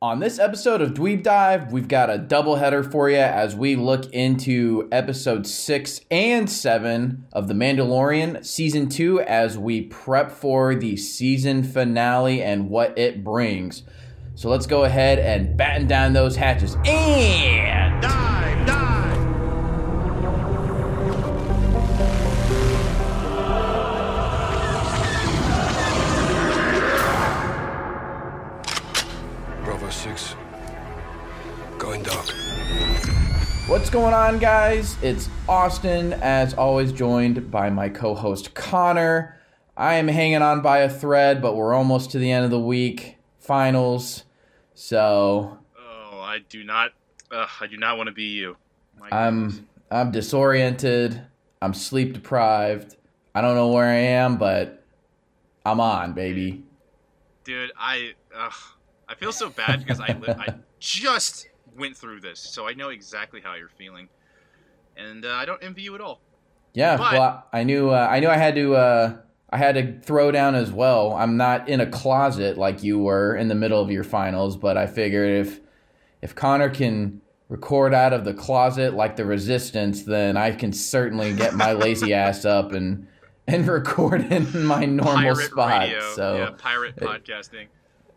On this episode of Dweeb Dive, we've got a doubleheader for you as we look into episode six and seven of The Mandalorian season two as we prep for the season finale and what it brings. So let's go ahead and batten down those hatches and Dive, going on, guys? It's Austin, as always, joined by my co host Connor. I am hanging on by a thread, but we're almost to the end of the week. Finals. So Oh, I do not. Uh, I do not want to be you. My. I'm I'm disoriented. I'm sleep deprived. I don't know where I am, but I'm on, baby. dude. I. Ugh, I feel so bad because I li- I just went through this, so I know exactly how you're feeling, and uh, I don't envy you at all. Yeah, But- well, I knew uh, I knew I had to uh, I had to throw down as well. I'm not in a closet like you were in the middle of your finals, but I figured if if Connor can record out of the closet like the Resistance, then I can certainly get my lazy ass up and and record in my normal pirate spot. radio, So yeah, pirate podcasting.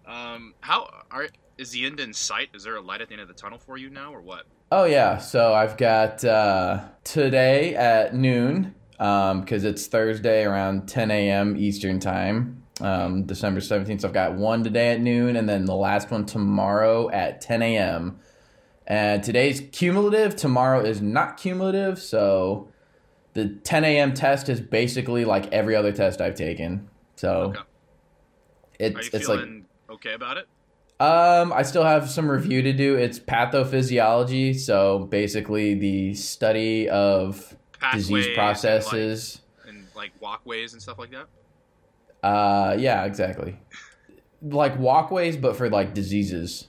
Um, how are is the end in sight? Is there a light at the end of the tunnel for you now, or what? Oh yeah, so I've got uh, today at noon because it's Thursday around 10 a.m. Eastern time, um, December 17th. So I've got one today at noon, and then the last one tomorrow at 10 a.m. And today's cumulative. Tomorrow is not cumulative, so the 10 a.m. test is basically like every other test I've taken. So Okay. Are it's you it's like okay about it? Um, I still have some review to do. It's pathophysiology, so basically the study of Pathways disease and, processes. like, and like walkways and stuff like that. Uh, yeah, exactly. Like walkways, but for like diseases.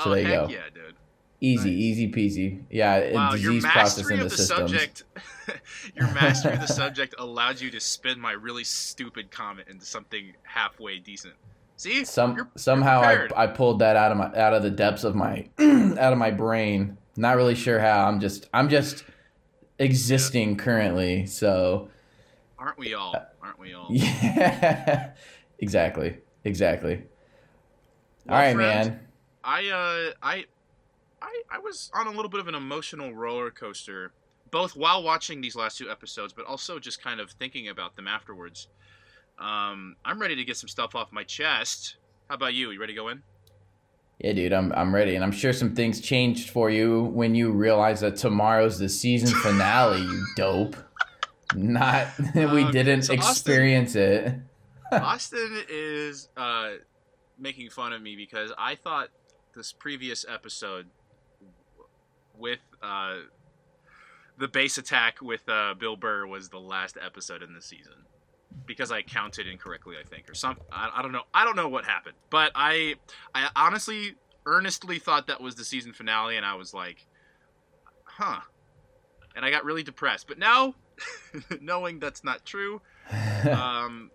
So oh there you go. yeah, dude! Easy, Nice. easy peasy. Yeah, Wow, disease processing of the the systems. subject, your mastery of the subject allowed you to spin my really stupid comment into something halfway decent. See, Some You're- somehow you're I. I pulled that out of my out of the depths of my out of my brain. Not really sure how. I'm just I'm just existing currently. So aren't we all? Aren't we all? Yeah, exactly, exactly. Well, All right, friend, man. I uh I I I was on a little bit of an emotional roller coaster both while watching these last two episodes but also just kind of thinking about them afterwards. Um I'm ready to get some stuff off my chest. How about you? You ready to go in? Yeah, dude, I'm I'm ready, and I'm sure some things changed for you when you realize that tomorrow's the season finale. you dope. Not we Um, didn't so Austin- experience it. Austin is uh making fun of me because I thought this previous episode with uh the base attack with uh, Bill Burr was the last episode in the season because I counted incorrectly, I think, or some. I, I don't know. I don't know what happened, but I, I honestly, earnestly thought that was the season finale, and I was like, huh, and I got really depressed. But now, knowing that's not true, um,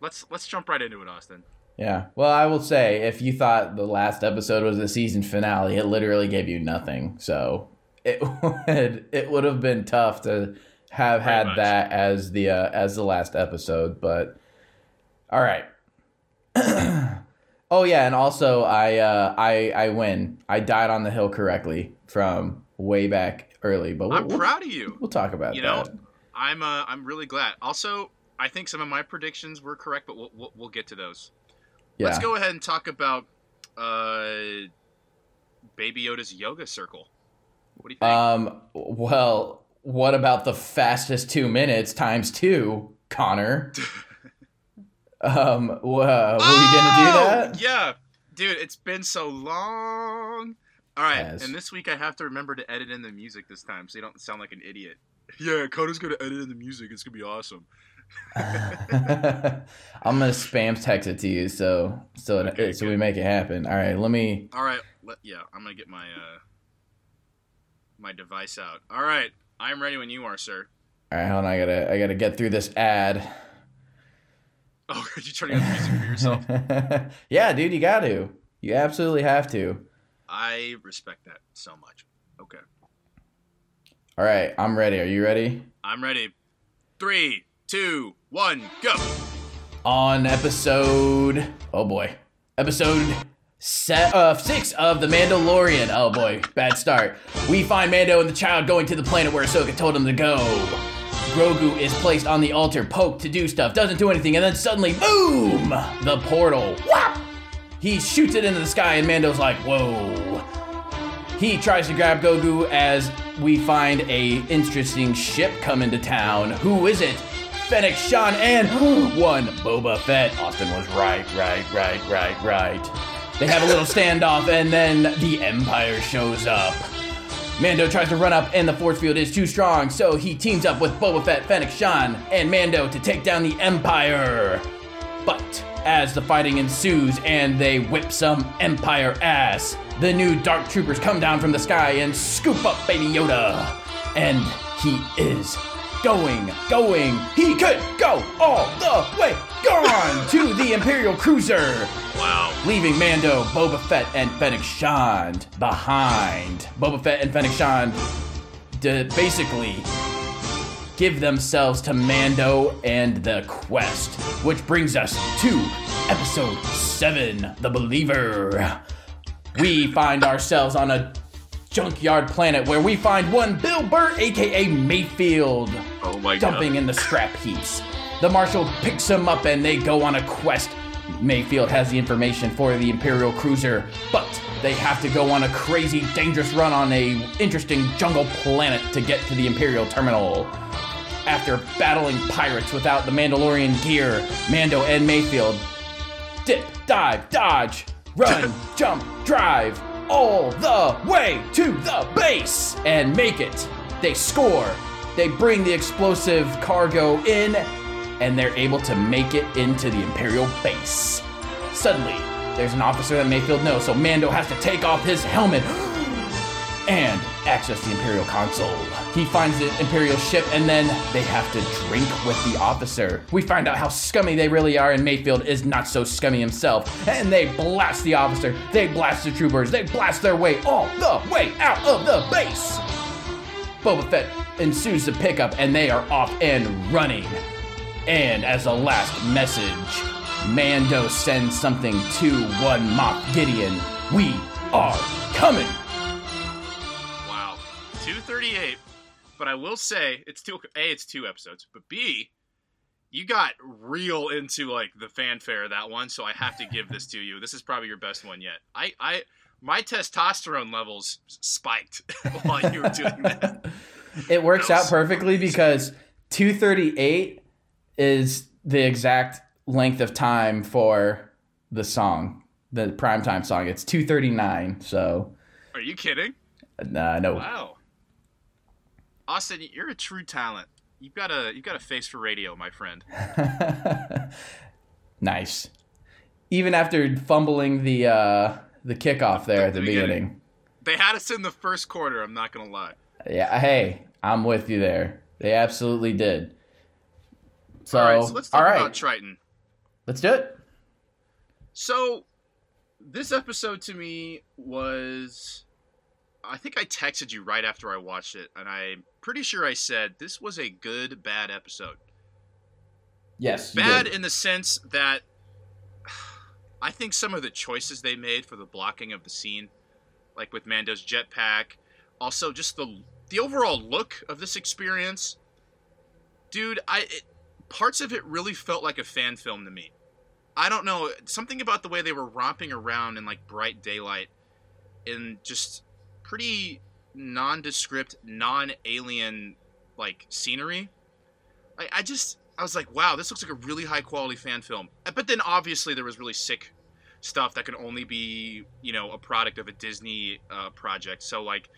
let's let's jump right into it, Austin. yeah. Well, I will say, if you thought the last episode was the season finale, it literally gave you nothing. So it would it would have been tough to have Pretty had much. that as the uh, as the last episode. But all right. oh yeah, and also I uh, I I win. I died on the hill correctly from way back early. But we'll, I'm we'll, proud of you. we'll talk about You know, that. I'm uh, I'm really glad. Also, I think some of my predictions were correct, but we'll we'll, we'll get to those. Yeah. Let's go ahead and talk about uh, Baby Yoda's yoga circle. What do you think? Um. Well, what about the fastest two minutes times two, Connor? um. Wha were we gonna do Oh, that? Yeah, dude, it's been so long. All right, Yes. and this week I have to remember to edit in the music this time, so you don't sound like an idiot. Yeah, Coda's gonna edit in the music. It's gonna be awesome. I'm gonna spam text it to you, so so Okay, so good. we make it happen. All right. Let me. All right, let, yeah, I'm gonna get my uh my device out. All right, I'm ready when you are, sir. All right. Hold on. I gotta I gotta get through this ad. Oh, are you turning on the music for yourself? yeah, dude, you got to. You absolutely have to. I respect that so much. Okay. All right, I'm ready. Are you ready? I'm ready. Three, two, one, go. On episode, oh boy, episode set uh, six of The Mandalorian. Oh boy, bad start. We find Mando and the child going to the planet where Ahsoka told him to go. Grogu is placed on the altar, poked to do stuff, doesn't do anything, and then suddenly, boom! The portal. Whap! He shoots it into the sky, and Mando's like, whoa. He tries to grab Grogu as we find a interesting ship come into town. Who is it? Fennec Shand, and one Boba Fett. Austin was right, right, right, right, right. They have a little standoff, and then the Empire shows up. Mando tries to run up, and the force field is too strong, so he teams up with Boba Fett, Fennec Shand, and Mando to take down the Empire. But as the fighting ensues and they whip some Empire ass, the new Dark Troopers come down from the sky and scoop up Baby Yoda. And he is going, going, he could go all the way, gone to the Imperial Cruiser Wow. leaving Mando, Boba Fett, and Fennec Shand behind. Boba Fett and Fennec Shand to basically give themselves to Mando and the quest, which brings us to episode 7 The Believer. We find ourselves on a junkyard planet where we find one Bill Burr, aka Mayfield, Oh my dumping god. in the scrap heaps. The marshal picks him up and they go on a quest. Mayfield has the information for the Imperial cruiser, but they have to go on a crazy, dangerous run on a interesting jungle planet to get to the Imperial terminal. After battling pirates without the Mandalorian gear, Mando and Mayfield dip, dive, dodge, run, jump, drive, all the way to the base and make it. They score. They bring the explosive cargo in and they're able to make it into the Imperial base. Suddenly, there's an officer that Mayfield knows, so Mando has to take off his helmet and access the Imperial console. He finds the Imperial ship and then they have to drink with the officer. We find out how scummy they really are, and Mayfield is not so scummy himself. And they blast the officer, they blast the troopers, they blast their way all the way out of the base. Boba Fett ensues the pickup and they are off and running. And as a last message, Mando sends something to one Moff Gideon. We are coming. Wow. 238. But I will say it's two A, it's two episodes, but B, you got real into like the fanfare of that one, so I have to give this to you. This is probably your best one yet. I I my testosterone levels spiked while you were doing that. It works That out perfectly because 238 is the exact length of time for the song, the primetime song. It's 239, so Are you kidding? uh, no. Wow. Austin, you're a true talent. You've got a you've got a face for radio, my friend. nice. Even after fumbling the uh, the kickoff there at the, the beginning. beginning. They had us in the first quarter. I'm not gonna lie. Yeah, hey, I'm with you there. They absolutely did. So, all right, so let's talk right, about Tython. let's do it. So, this episode to me was. I think I texted you right after I watched it, and I'm pretty sure I said this was a good, bad episode. Yes, Bad in the sense that I think some of the choices they made for the blocking of the scene, like with Mando's jetpack, also just the the overall look of this experience, dude. I it, parts of it really felt like a fan film to me. I don't know something about the way they were romping around in like bright daylight, in just pretty nondescript, non-alien like scenery. I, I just I was like, wow, this looks like a really high quality fan film. But then obviously there was really sick stuff that can only be you know a product of a Disney uh, project. So like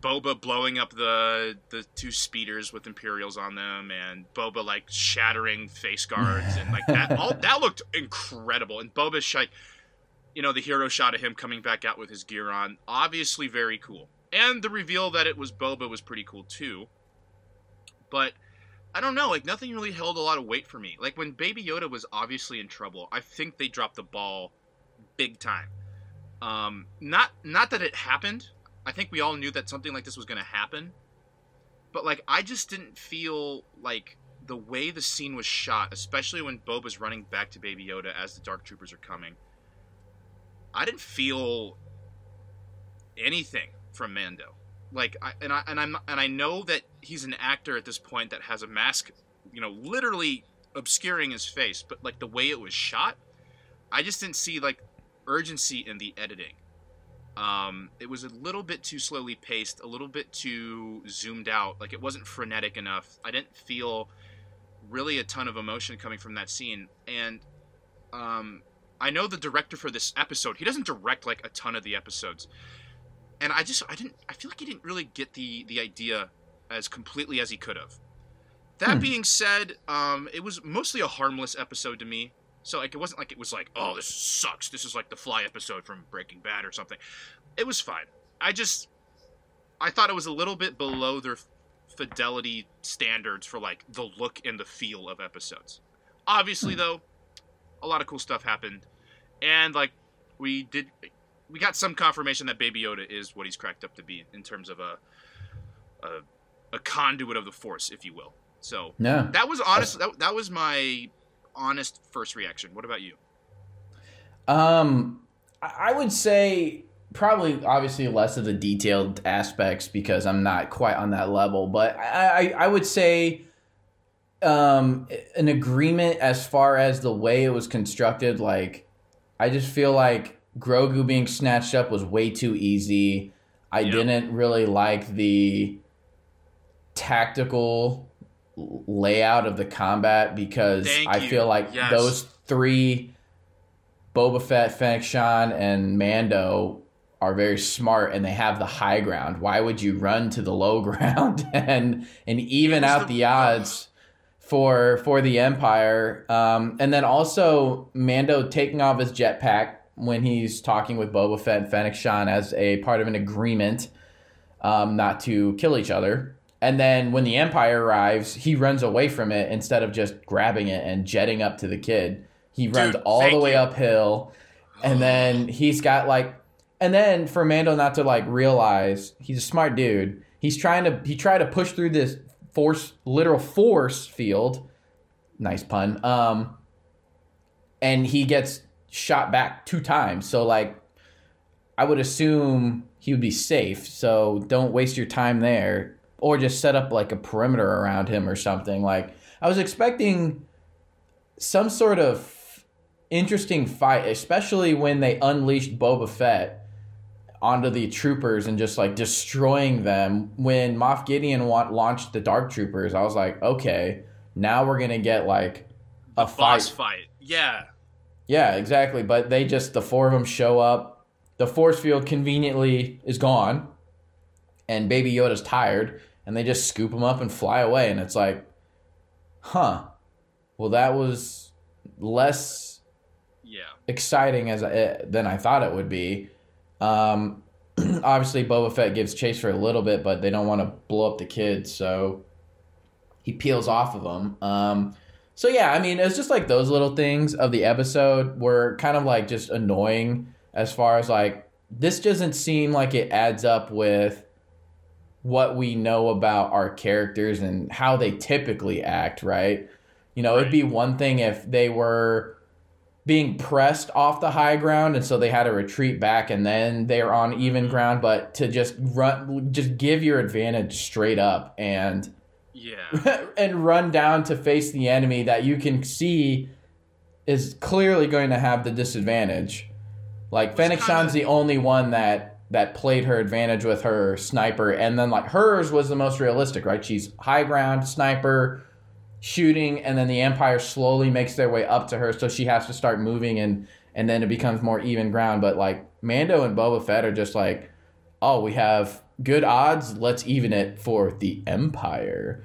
Boba blowing up the the two speeders with Imperials on them, and Boba like shattering face guards and like that. All that looked incredible. And Boba's sh- you know, the hero shot of him coming back out with his gear on, obviously very cool. And the reveal that it was Boba was pretty cool too. But I don't know, like nothing really held a lot of weight for me. Like when Baby Yoda was obviously in trouble, I think they dropped the ball big time. Um, not not that it happened. I think we all knew that something like this was going to happen. But like I just didn't feel like the way the scene was shot, especially when Boba's running back to Baby Yoda as the Dark Troopers are coming. I didn't feel anything from Mando. Like I and I and I'm and I know that he's an actor at this point that has a mask, you know, literally obscuring his face, but like the way it was shot, I just didn't see like urgency in the editing. Um, it was a little bit too slowly paced, a little bit too zoomed out. Like it wasn't frenetic enough. I didn't feel really a ton of emotion coming from that scene. And um, I know the director for this episode. He doesn't direct like a ton of the episodes, and I just I didn't I feel like he didn't really get the the idea as completely as he could have. That Hmm. being said, um, it was mostly a harmless episode to me. So like it wasn't like it was like oh this sucks. This is like the Fly episode from Breaking Bad or something. It was fine. I just I thought it was a little bit below their fidelity standards for like the look and the feel of episodes. Obviously though, a lot of cool stuff happened, and like we did, we got some confirmation that Baby Yoda is what he's cracked up to be in terms of a a, a conduit of the Force, if you will. So No. that was honest. That, that was my honest first reaction. What about you? Um, I I would say probably obviously less of the detailed aspects because I'm not quite on that level, but I, I, I would say um an agreement as far as the way it was constructed like i just feel like grogu being snatched up was way too easy i Yep. didn't really like the tactical layout of the combat because Thank i you. feel like Yes. those three boba fett fennec shand and mando are very smart and they have the high ground why would you run to the low ground and and even out the- the odds for for the Empire. Um, and then also Mando taking off his jetpack when he's talking with Boba Fett and Fennec Shand as a part of an agreement um, not to kill each other. And then when the Empire arrives, he runs away from it instead of just grabbing it and jetting up to the kid. He runs Dude, all the way you. uphill, and then he's got like, and then for Mando not to like realize he's a smart dude. He's trying to he tried to push through this force literal force field. Nice pun. Um and he gets shot back two times. So like i would assume he would be safe. So don't waste your time there. Or just set up like a perimeter around him or something. Like i was expecting some sort of interesting fight especially when they unleashed boba fett onto the troopers and just like destroying them. When Moff Gideon wa- launched the Dark Troopers, I was like, okay, now we're gonna get like a Boss fight. fight. Yeah. Yeah, exactly. But they just the four of them show up. The force field conveniently is gone, and Baby Yoda's tired, and they just scoop him up and fly away. And it's like, huh? Well, that was less Yeah. exciting as I, than I thought it would be. Um, obviously, Boba Fett gives chase for a little bit, but they don't want to blow up the kids, so he peels off of them. Um, so yeah, I mean, it's just like those little things of the episode were kind of like just annoying as far as like this doesn't seem like it adds up with what we know about our characters and how they typically act, right? You know, it'd be one thing if they were being pressed off the high ground and so they had to retreat back and then they're on mm-hmm. even ground, but to just run just give your advantage straight up and Yeah. and run down to face the enemy that you can see is clearly going to have the disadvantage. Like Fennec Shand's the only one that that played her advantage with her sniper, and then like hers was the most realistic, right? She's high ground sniper, shooting, and then the Empire slowly makes their way up to her, so she has to start moving, and and then it becomes more even ground. But like Mando and Boba Fett are just like, oh, we have good odds, let's even it for the Empire.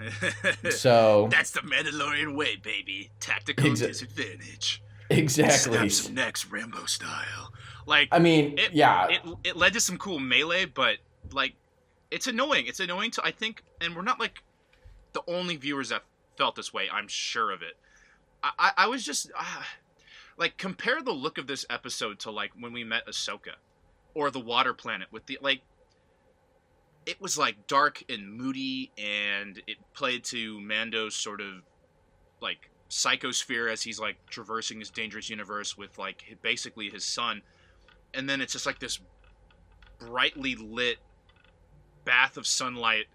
So That's the Mandalorian way, baby. Tactical Exa- disadvantage. exactly. Snap some necks, Rambo style. Like I mean, it, yeah, it it led to some cool melee, but like it's annoying. It's annoying to I think, and we're not like the only viewers that felt this way. I'm sure of it. I I, I was just uh, like compare the look of this episode to like when we met Ahsoka, or the Water Planet with the like. It was like dark and moody, and it played to Mando's sort of like psychosphere as he's like traversing this dangerous universe with like basically his son, and then it's just like this brightly lit bath of sunlight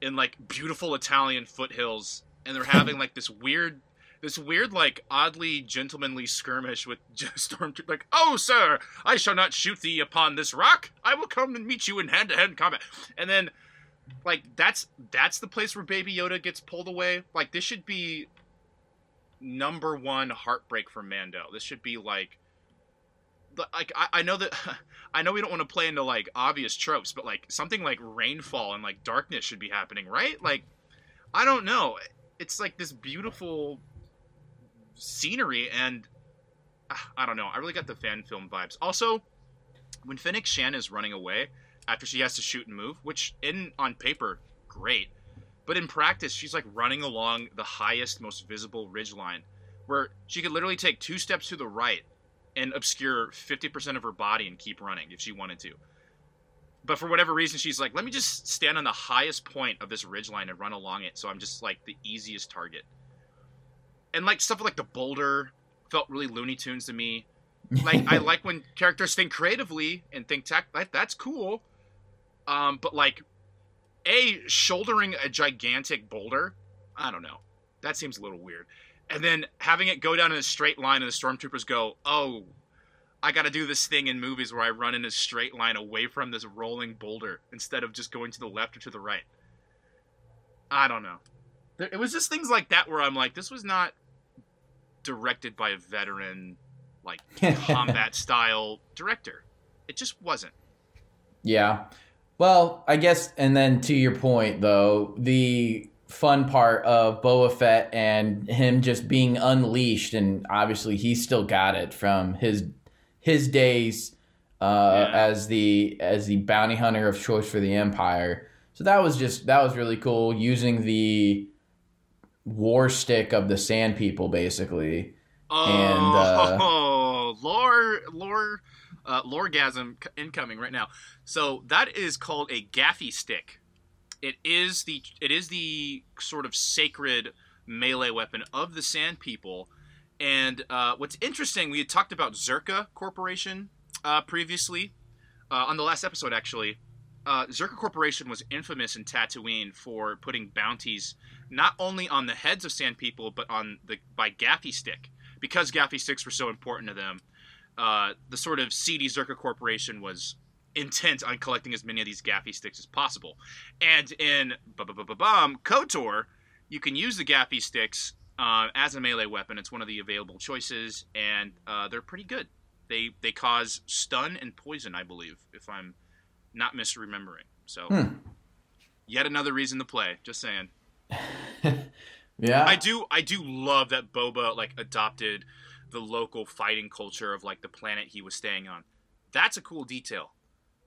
in like beautiful Italian foothills, and they're having like this weird, this weird like oddly gentlemanly skirmish with Stormtrooper. Like, oh sir, I shall not shoot thee upon this rock. I will come and meet you in hand to hand combat. And then, like that's that's the place where Baby Yoda gets pulled away. Like this should be number one heartbreak for Mando. This should be like. Like I, I know that I know we don't want to play into like obvious tropes, but like something like rainfall and like darkness should be happening, right? Like I don't know. It's like this beautiful scenery and ah, I don't know. I really got the fan film vibes. Also, when Fennec Shand is running away after she has to shoot and move, which in on paper great, but in practice she's like running along the highest, most visible ridge line, where she could literally take two steps to the right and obscure 50% of her body and keep running if she wanted to. But for whatever reason, she's like, let me just stand on the highest point of this ridgeline and run along it, so I'm just like the easiest target. And like stuff like the boulder felt really Looney Tunes to me. Like I like when characters think creatively and think tech. That, that's cool. Um, but like, a shouldering a gigantic boulder, I don't know. That seems a little weird. And then having it go down in a straight line, and the stormtroopers go, "Oh, I got to do this thing in movies where I run in a straight line away from this rolling boulder instead of just going to the left or to the right." I don't know. There, it was just things like that where I'm like, this was not directed by a veteran, like combat style director. It just wasn't. Yeah. Well, I guess, and then to your point, though, the fun part of Boba Fett and him just being unleashed, and obviously he still got it from his his days uh, Yeah. as the as the bounty hunter of choice for the Empire. So that was just that was really cool using the war stick of the Sand People, basically. Oh, And, uh, lore, lore, uh, loregasm incoming right now. So that is called a gaffi stick. It is the it is the sort of sacred melee weapon of the Sand People. And uh, what's interesting, we had talked about Czerka Corporation uh, previously uh, on the last episode, actually. Uh, Czerka Corporation was infamous in Tatooine for putting bounties not only on the heads of Sand People, but on the by gaffi stick because gaffi sticks were so important to them, uh, the sort of seedy Czerka Corporation was intent on collecting as many of these gaffi sticks as possible. And in Bum KOTOR, you can use the gaffi sticks uh, as a melee weapon. It's one of the available choices, and uh, they're pretty good. They they cause stun and poison, I believe, if I'm not misremembering. So, Hmm. yet another reason to play. Just saying. Yeah. I do I do love that Boba like adopted the local fighting culture of like the planet he was staying on. That's a cool detail.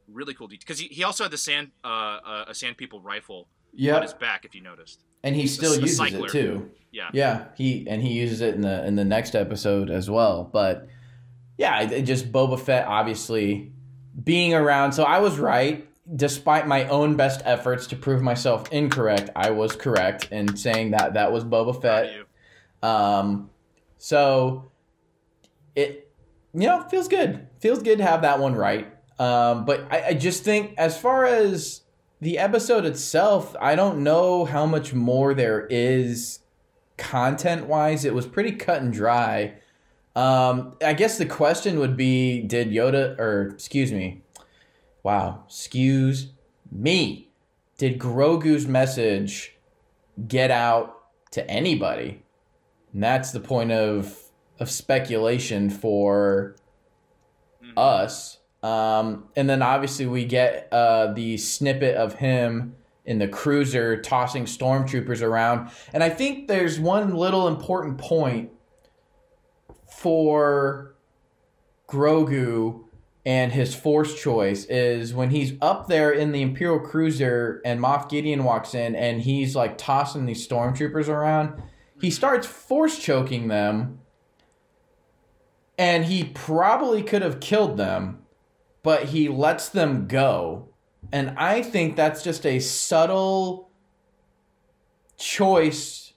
Really cool detail because he, he also had the sand uh, uh, a sand people rifle on his back if you noticed. And he still uses it too. Yeah. Yeah, he and he uses it in the in the next episode as well. But yeah, it just Boba Fett obviously being around. So I was right, despite my own best efforts to prove myself incorrect. I was correct in saying that that was Boba Fett. Um, so it you know feels good. Feels good to have that one right. Um, but I, I just think as far as the episode itself, I don't know how much more there is content wise. It was pretty cut and dry. Um, I guess the question would be, did Yoda or excuse me, wow, excuse me, did Grogu's message get out to anybody? And that's the point of of speculation for Mhm. us. Um, and then obviously we get uh, the snippet of him in the cruiser tossing stormtroopers around. And I think there's one little important point for Grogu and his force choice is when he's up there in the Imperial cruiser and Moff Gideon walks in and he's like tossing these stormtroopers around. He starts force choking them and he probably could have killed them, but he lets them go. And I think that's just a subtle choice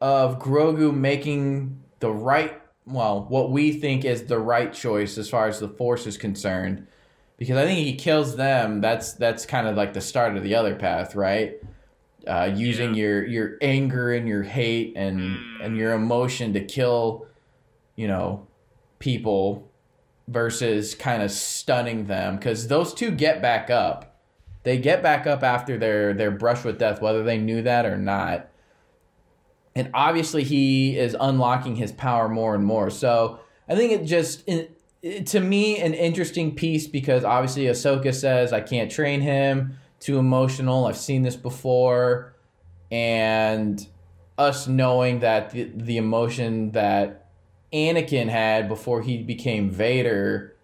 of Grogu making the right, well, what we think is the right choice as far as the Force is concerned. Because I think he kills them. That's that's kind of like the start of the other path, right? Uh, using Yeah. your your anger and your hate and Mm. and your emotion to kill, you know, people versus kind of stunning them because those two get back up. They get back up after their their brush with death, whether they knew that or not. And obviously, he is unlocking his power more and more. So I think it just, it, it- to me, an interesting piece because obviously Ahsoka says I can't train him. Too emotional. I've seen this before, and us knowing that the, the emotion that Anakin had before he became Vader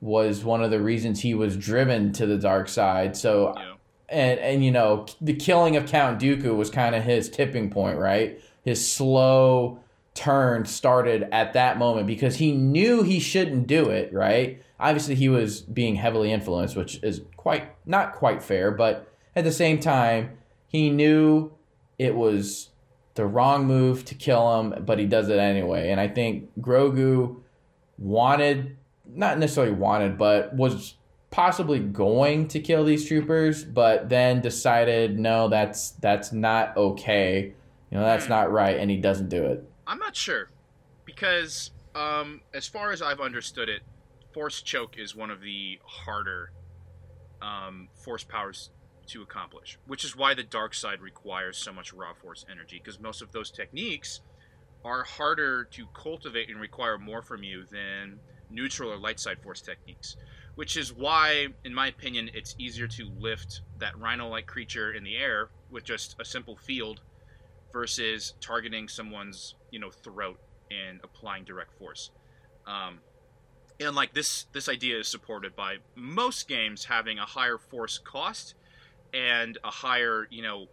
was one of the reasons he was driven to the dark side. So know, and and you know the killing of Count Dooku was kind of his tipping point, right? His slow turn started at that moment because he knew he shouldn't do it, right? Obviously, he was being heavily influenced, which is quite not quite fair, but at the same time, he knew it was the wrong move to kill him, but he does it anyway. And I think Grogu wanted, not necessarily wanted, but was possibly going to kill these troopers, but then decided no, that's that's not okay. You know, that's Hmm. not right, and he doesn't do it. I'm not sure because, um, as far as I've understood it, force choke is one of the harder um, force powers to accomplish, which is why the dark side requires so much raw force energy because most of those techniques are harder to cultivate and require more from you than neutral or light side force techniques. Which is why, in my opinion, it's easier to lift that rhino-like creature in the air with just a simple field versus targeting someone's you know throat and applying direct force. Um, and like this, this idea is supported by most games having a higher force cost and a higher you know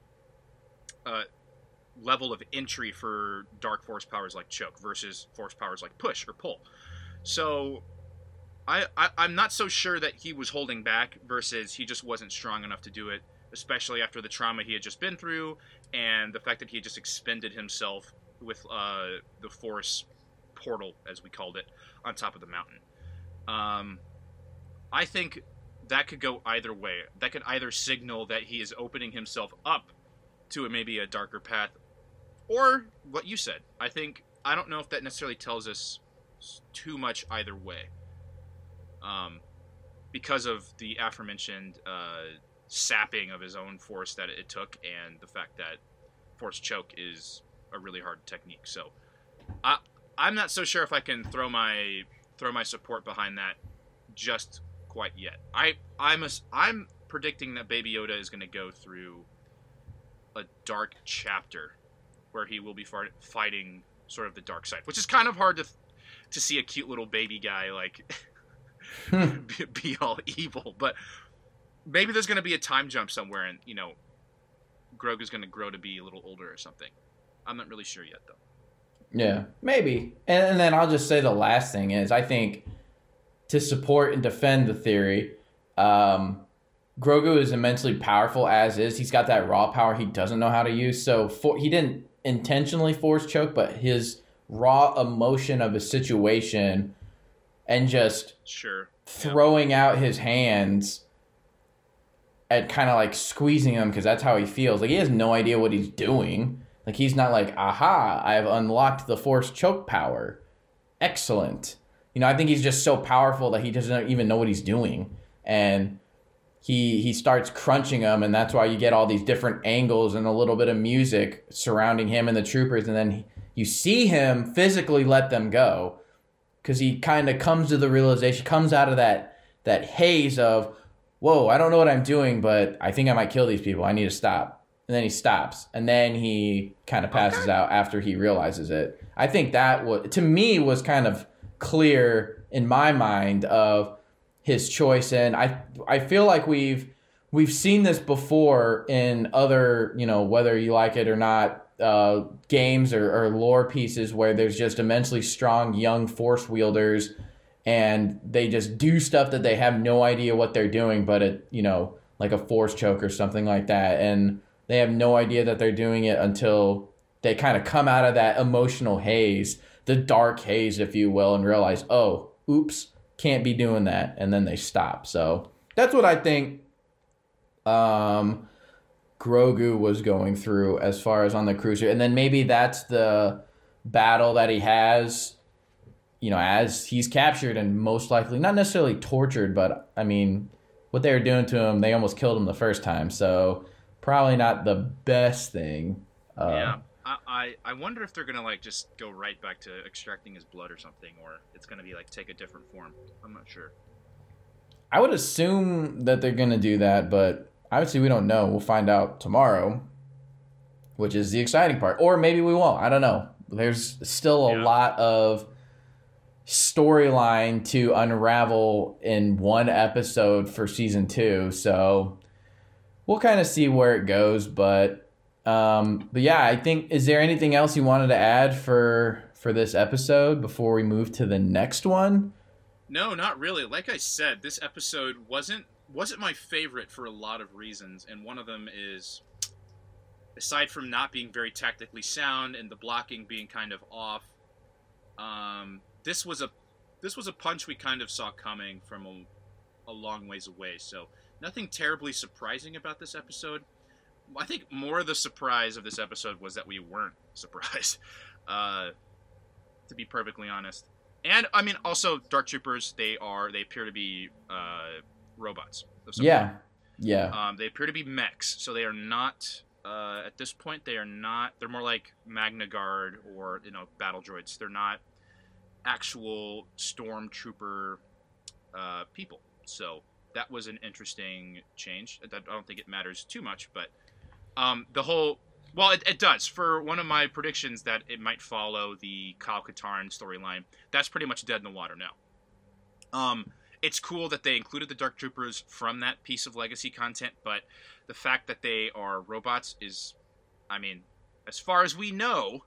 uh, level of entry for dark force powers like choke versus force powers like push or pull. So. I, I, I'm not so sure that he was holding back versus he just wasn't strong enough to do it, especially after the trauma he had just been through and the fact that he had just expended himself with uh, the force portal, as we called it, on top of the mountain. Um, I think that could go either way. That could either signal that he is opening himself up to maybe a darker path, or what you said. I think I don't know if that necessarily tells us too much either way, um, because of the aforementioned uh, sapping of his own force that it took, and the fact that force choke is a really hard technique. So, I I'm not so sure if I can throw my throw my support behind that just quite yet. I I'm a, I'm predicting that Baby Yoda is going to go through a dark chapter where he will be fighting sort of the dark side, which is kind of hard to to see a cute little baby guy like hmm. be, be all evil, but maybe there's going to be a time jump somewhere, and you know, Grogu's going to grow to be a little older or something. I'm not really sure yet, though. Yeah, maybe. And, and then I'll just say the last thing is I think to support and defend the theory, um, Grogu is immensely powerful as is. He's got that raw power he doesn't know how to use. So for, he didn't intentionally force choke, but his raw emotion of a situation and just Sure. throwing out his hands and kind of like squeezing them because that's how he feels. Like he has no idea what he's doing. Like he's not like, aha, I've unlocked the force choke power. Excellent. You know, I think he's just so powerful that he doesn't even know what he's doing. And he he starts crunching them and that's why you get all these different angles and a little bit of music surrounding him and the troopers and then he, you see him physically let them go because he kind of comes to the realization, comes out of that that haze of, whoa, I don't know what I'm doing, but I think I might kill these people. I need to stop. And then he stops, and then he kind of passes Okay. out after he realizes it. I think that was to me was kind of clear in my mind of his choice, and I I feel like we've we've seen this before in other you know whether you like it or not uh, games or, or lore pieces where there's just immensely strong young force wielders and they just do stuff that they have no idea what they're doing, but it, you know, like a force choke or something like that. And they have no idea that they're doing it until they kind of come out of that emotional haze, the dark haze, if you will, and realize, oh, oops, can't be doing that. And then they stop. So that's what I think um, Grogu was going through as far as on the cruiser. And then maybe that's the battle that he has, you know, as he's captured and most likely not necessarily tortured, but I mean, what they were doing to him, they almost killed him the first time. So probably not the best thing. Uh, yeah. I, I wonder if they're gonna like just go right back to extracting his blood or something, or it's gonna be like take a different form. I'm not sure. I would assume that they're gonna do that, but obviously we don't know. We'll find out tomorrow, which is the exciting part. Or maybe we won't. I don't know. There's still a yeah. lot of storyline to unravel in one episode for season two. So we'll kind of see where it goes. But um, but yeah, I think is there anything else you wanted to add for for this episode before we move to the next one? No, not really. Like I said, this episode wasn't wasn't my favorite for a lot of reasons, and one of them is aside from not being very tactically sound and the blocking being kind of off, um, this was a this was a punch we kind of saw coming from a, a long ways away. So nothing terribly surprising about this episode. I think more the surprise of this episode was that we weren't surprised, uh, to be perfectly honest. And I mean, also Dark Troopers. They are they appear to be uh, robots. Yeah, yeah. Um, they appear to be mechs, so they are not. Uh, at this point, they are not. They're more like Magna Guard or you know battle droids. They're not actual stormtrooper uh, people. So that was an interesting change. I don't think it matters too much, but um, the whole well, it, it, does. For one of my predictions that it might follow the Kyle Katarn storyline, that's pretty much dead in the water now. Um, it's cool that they included the Dark Troopers from that piece of legacy content, but the fact that they are robots is, I mean, as far as we know,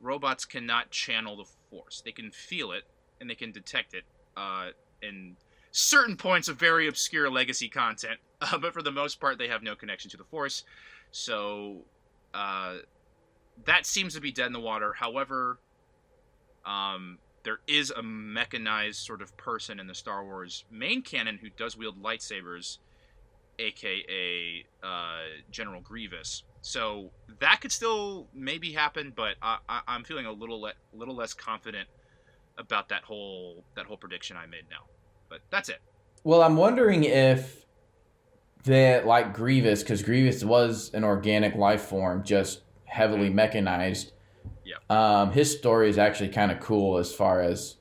robots cannot channel the Force. They can feel it and they can detect it uh, in certain points of very obscure legacy content, uh, but for the most part, they have no connection to the Force. So uh, that seems to be dead in the water. However, um, there is a mechanized sort of person in the Star Wars main canon who does wield lightsabers, aka uh, General Grievous. So that could still maybe happen, but I, am feeling a little le- little less confident about that whole that whole prediction I made now. But that's it. Well, I'm wondering if that like Grievous, because Grievous was an organic life form, just heavily mm-hmm. mechanized yeah. Um, his story is actually kind of cool as far as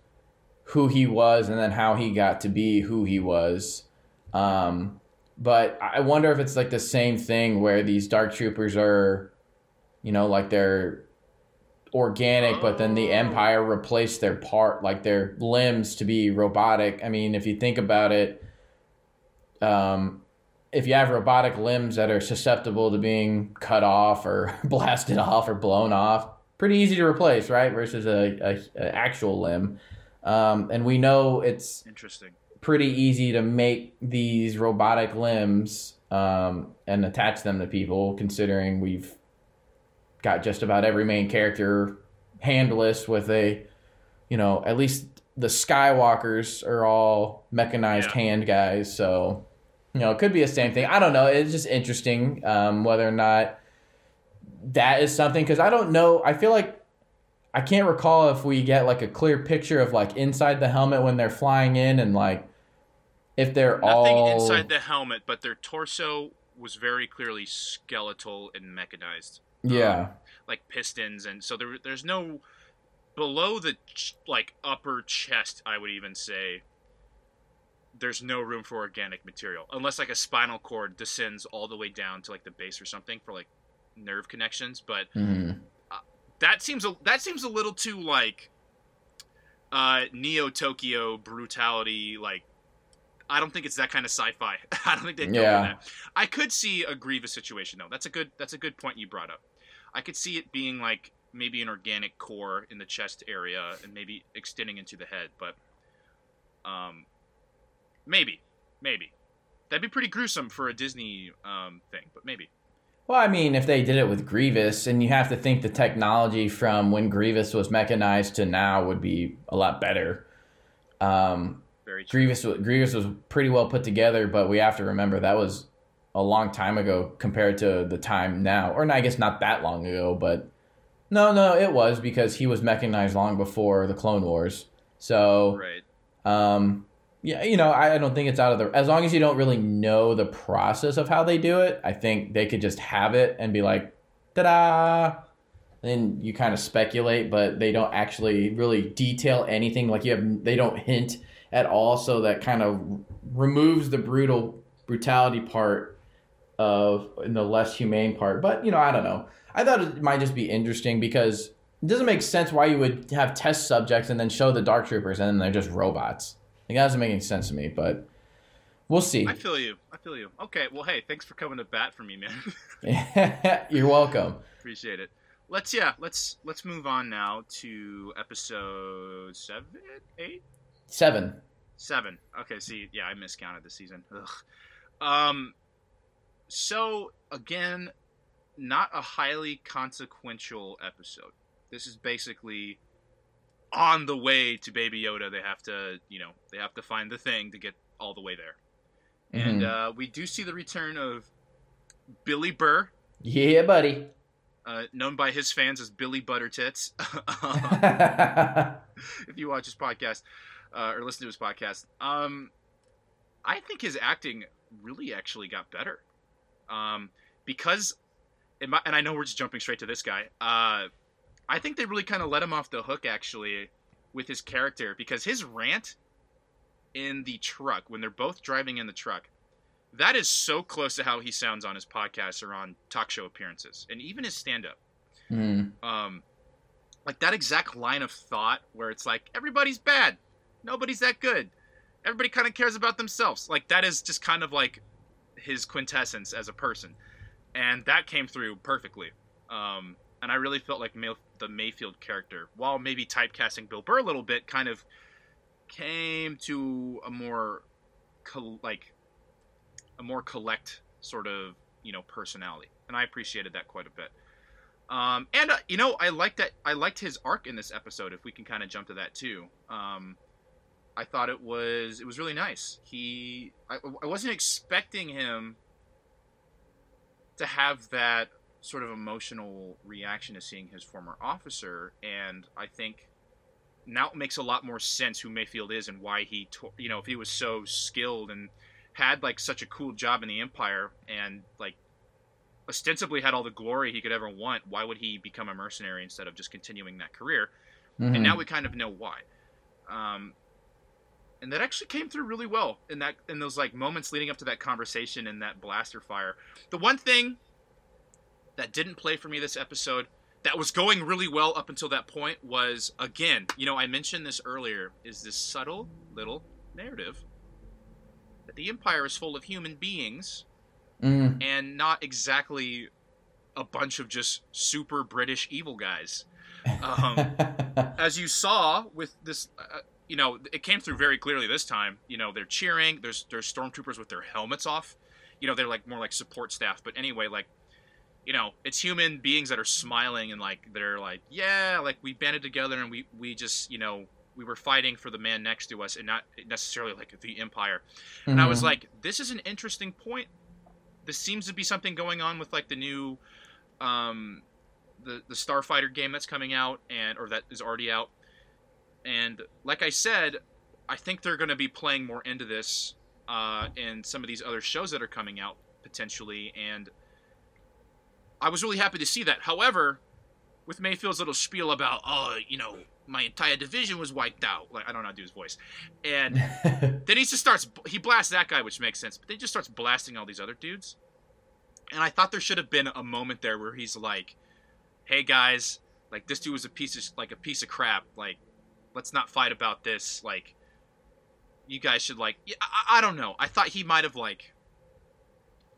who he was and then how he got to be who he was. Um, but I wonder if it's like the same thing where these dark troopers are, you know, like they're organic, but then the oh. Empire replaced their part, like their limbs to be robotic. I mean, if you think about it, um, if you have robotic limbs that are susceptible to being cut off or blasted off or blown off, pretty easy to replace, right? Versus a, a, a actual limb. Um, and we know it's interesting, pretty easy to make these robotic limbs um, and attach them to people, considering we've got just about every main character handless with a, you know, at least the Skywalkers are all mechanized yeah. hand guys. So, you know, it could be the same thing. I don't know. It's just interesting um, whether or not that is something because I don't know. I feel like I can't recall if we get like a clear picture of like inside the helmet when they're flying in and like if they're Nothing all inside the helmet, but their torso was very clearly skeletal and mechanized. Yeah, um, like pistons, and so there, there's no below the ch- like upper chest. I would even say there's no room for organic material unless like a spinal cord descends all the way down to like the base or something for like nerve connections, but mm-hmm. uh, that seems a, that seems a little too like uh, Neo Tokyo brutality. Like, I don't think it's that kind of sci-fi. I don't think they go yeah. that. I could see a Grievous situation though. That's a good that's a good point you brought up. I could see it being like maybe an organic core in the chest area and maybe extending into the head, but um, maybe, maybe that'd be pretty gruesome for a Disney um, thing, but maybe. Well, I mean, if they did it with Grievous, and you have to think the technology from when Grievous was mechanized to now would be a lot better. Um, Very true. Grievous, Grievous was pretty well put together, but we have to remember that was a long time ago compared to the time now, or I guess not that long ago, but no, no, it was because he was mechanized long before the Clone Wars. So, Right. um, yeah, you know, I, don't think it's out of the. As long as you don't really know the process of how they do it, I think they could just have it and be like, ta-da. Then you kind of speculate, but they don't actually really detail anything. Like you have, they don't hint at all, so that kind of removes the brutal brutality part of in the less humane part. But you know, I don't know. I thought it might just be interesting because it doesn't make sense why you would have test subjects and then show the dark troopers and then they're just robots. Like, that doesn't make any sense to me, but we'll see. I feel you. I feel you. Okay. Well, hey, thanks for coming to bat for me, man. You're welcome. Appreciate it. Let's yeah. Let's let's move on now to episode seven, eight, Seven. seven. Okay. See, yeah, I miscounted this season. Ugh. Um. So again, not a highly consequential episode. This is basically on the way to Baby Yoda. They have to, you know, they have to find the thing to get all the way there. And Mhm. uh, we do see the return of Billy Burr, Yeah, buddy. uh, known by his fans as Billy Buttertits. if you watch his podcast uh, or listen to his podcast, um, I think his acting really actually got better um, because, mi- and I know we're just jumping straight to this guy. I think they really kind of let him off the hook actually with his character because his rant in the truck when they're both driving in the truck. That is so close to how he sounds on his podcast or on talk show appearances, and even his stand-up. Mm. um like that exact line of thought where it's like everybody's bad. Nobody's that good. Everybody kind of cares about themselves. Like that is just kind of like his quintessence as a person. And that came through perfectly. Um and i really felt like May- the mayfield character while maybe typecasting bill burr a little bit kind of came to a more col- like a more collect sort of you know personality and i appreciated that quite a bit um, and uh, you know, I liked that. I liked his arc in this episode. If we can kind of jump to that too, um, I thought it was it was really nice. He, I, I wasn't expecting him to have that sort of emotional reaction to seeing his former officer, and I think now it makes a lot more sense who Mayfield is and why he, to- you know, if he was so skilled and had like such a cool job in the Empire and like ostensibly had all the glory he could ever want, why would he become a mercenary instead of just continuing that career? Mhm. And now we kind of know why. Um, and that actually came through really well in that in those like moments leading up to that conversation and that blaster fire. The one thing that didn't play for me this episode that was going really well up until that point was again, you know, I mentioned this earlier, is this subtle little narrative that the Empire is full of human beings Mm. and not exactly a bunch of just super British evil guys. Um, as you saw with this, uh, you know, it came through very clearly this time. You know, they're cheering. There's there's stormtroopers with their helmets off. You know, they're like more like support staff. But anyway, like, you know, it's human beings that are smiling and like they're like, yeah, like we banded together and we we just you know we were fighting for the man next to us and not necessarily like the empire. And I was Mhm. like, this is an interesting point. This seems to be something going on with like the new, um, the the Starfighter game that's coming out and or that is already out. And like I said, I think they're going to be playing more into this uh, in some of these other shows that are coming out potentially. And I was really happy to see that. However, with Mayfield's little spiel about, oh, you know, my entire division was wiped out. Like I don't know how to do his voice, and then he just starts he blasts that guy which makes sense but then he just starts blasting all these other dudes and i thought there should have been a moment there where he's like hey guys like this dude was a piece of like a piece of crap like let's not fight about this like you guys should like I, I don't know i thought he might have like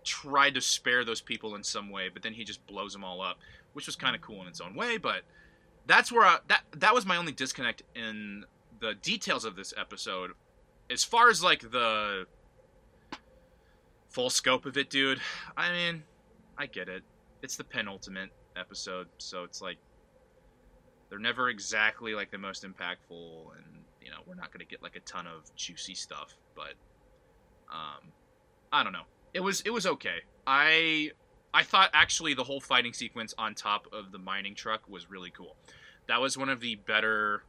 tried to spare those people in some way, but then he just blows them all up, which was kind of cool in its own way. But that's where I, that that was my only disconnect in the details of this episode. As far as like the full scope of it, dude. I mean, I get it. It's the penultimate episode, so it's like they're never exactly like the most impactful, and you know we're not gonna get like a ton of juicy stuff, but um, I don't know. It was it was okay. I I thought actually the whole fighting sequence on top of the mining truck was really cool. That was one of the better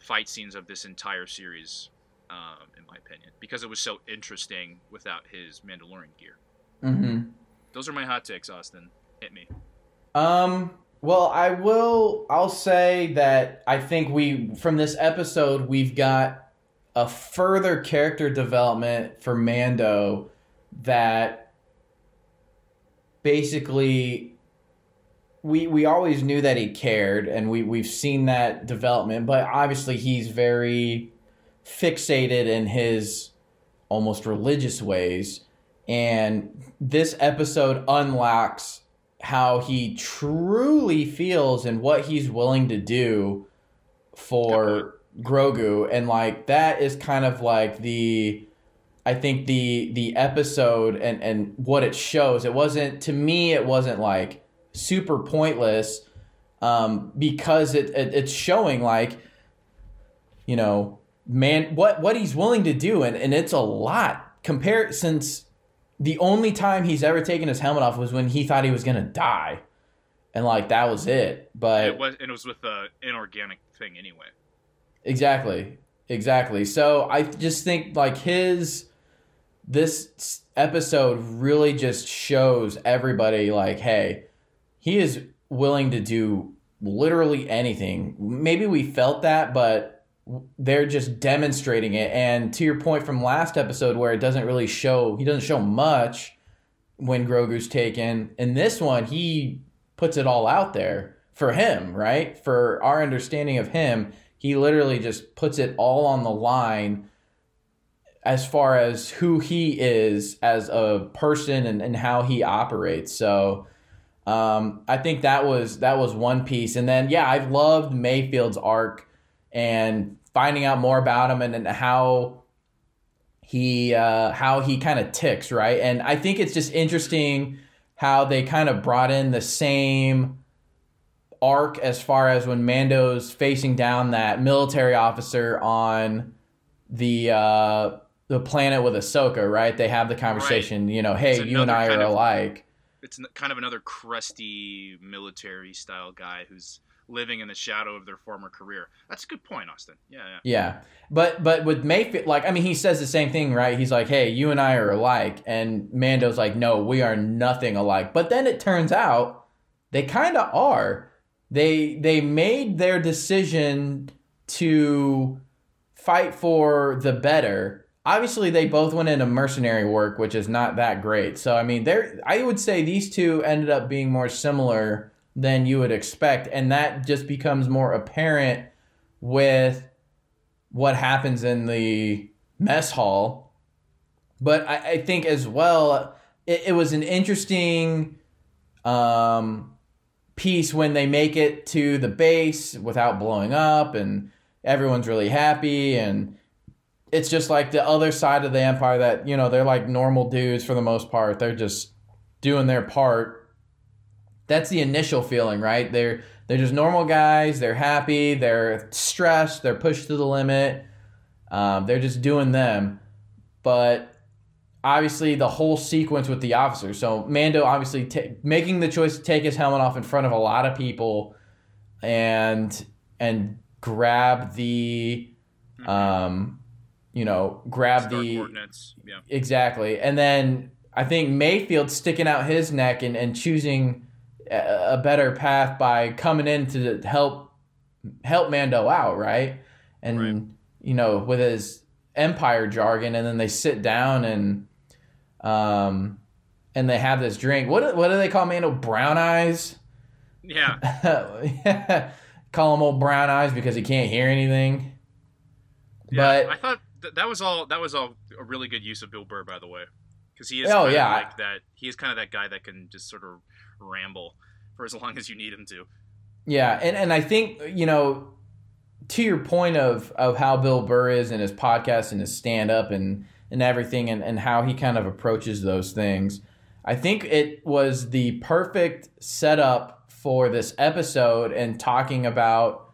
fight scenes of this entire series, um, in my opinion, because it was so interesting without his Mandalorian gear. Mm-hmm. Those are my hot takes, Austin. Hit me. Um. Well, I will. I'll say that I think we from this episode we've got a further character development for Mando that basically we we always knew that he cared and we we've seen that development but obviously he's very fixated in his almost religious ways and this episode unlocks how he truly feels and what he's willing to do for Grogu and like that is kind of like the I think the the episode and and what it shows it wasn't to me it wasn't like super pointless um because it, it it's showing like you know man what what he's willing to do and and it's a lot compared since the only time he's ever taken his helmet off was when he thought he was gonna die and like that was it but it was and it was with the inorganic thing anyway Exactly. Exactly. So I just think like his this episode really just shows everybody like hey, he is willing to do literally anything. Maybe we felt that, but they're just demonstrating it and to your point from last episode where it doesn't really show he doesn't show much when Grogu's taken. In this one, he puts it all out there for him, right? For our understanding of him he literally just puts it all on the line as far as who he is as a person and, and how he operates. So um, I think that was that was one piece. And then yeah, I've loved Mayfield's arc and finding out more about him and, and how he uh, how he kind of ticks, right? And I think it's just interesting how they kind of brought in the same arc as far as when Mando's facing down that military officer on the uh, the planet with Ahsoka, right? They have the conversation, right. you know, hey, you and I are of, alike. It's kind of another crusty military style guy who's living in the shadow of their former career. That's a good point, Austin. Yeah, yeah. Yeah. But but with Mayfield like I mean he says the same thing, right? He's like, "Hey, you and I are alike." And Mando's like, "No, we are nothing alike." But then it turns out they kind of are they they made their decision to fight for the better. Obviously, they both went into mercenary work, which is not that great. So, I mean, there I would say these two ended up being more similar than you would expect, and that just becomes more apparent with what happens in the mess hall. But I, I think as well, it, it was an interesting um, piece when they make it to the base without blowing up and everyone's really happy and it's just like the other side of the empire that you know they're like normal dudes for the most part. They're just doing their part. That's the initial feeling right? They're they're just normal guys. They're happy. They're stressed. They're pushed to the limit. Um, they're just doing them. But obviously the whole sequence with the officers. So Mando obviously t- making the choice to take his helmet off in front of a lot of people and and grab the um you know grab Star the coordinates. Yeah. exactly and then I think Mayfield sticking out his neck and, and choosing a, a better path by coming in to help help Mando out right and right. you know with his empire jargon and then they sit down and um, and they have this drink. What what do they call Mando? Brown eyes. Yeah. yeah. Call him old brown eyes because he can't hear anything. Yeah, but I thought th- that was all. That was all a really good use of Bill Burr, by the way. because he is. Oh, yeah. like that. He is kind of that guy that can just sort of ramble for as long as you need him to. Yeah, and, and I think you know, to your point of of how Bill Burr is in his podcast and his stand up and and everything, and and how he kind of approaches those things. I think it was the perfect setup for this episode and talking about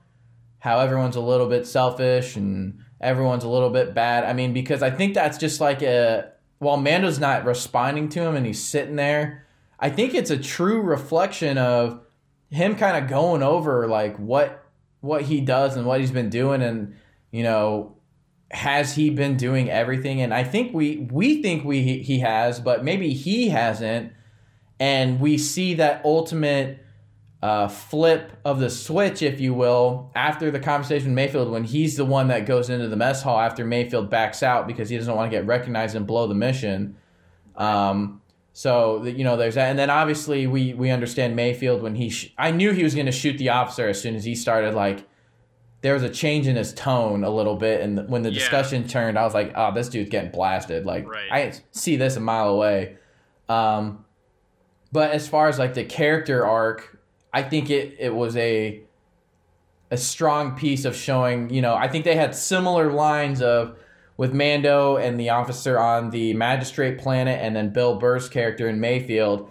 how everyone's a little bit selfish and everyone's a little bit bad. I mean, because I think that's just like a while Mando's not responding to him and he's sitting there. I think it's a true reflection of him kind of going over like what what he does and what he's been doing and you know has he been doing everything and i think we we think we he has but maybe he hasn't and we see that ultimate uh, flip of the switch if you will after the conversation with mayfield when he's the one that goes into the mess hall after mayfield backs out because he doesn't want to get recognized and blow the mission um, so you know, there's that, and then obviously we we understand Mayfield when he. Sh- I knew he was going to shoot the officer as soon as he started. Like there was a change in his tone a little bit, and when the Yeah. discussion turned, I was like, "Oh, this dude's getting blasted." Like Right. I see this a mile away. Um, but as far as like the character arc, I think it it was a a strong piece of showing. You know, I think they had similar lines of with Mando and the officer on the magistrate planet, and then Bill Burr's character in Mayfield.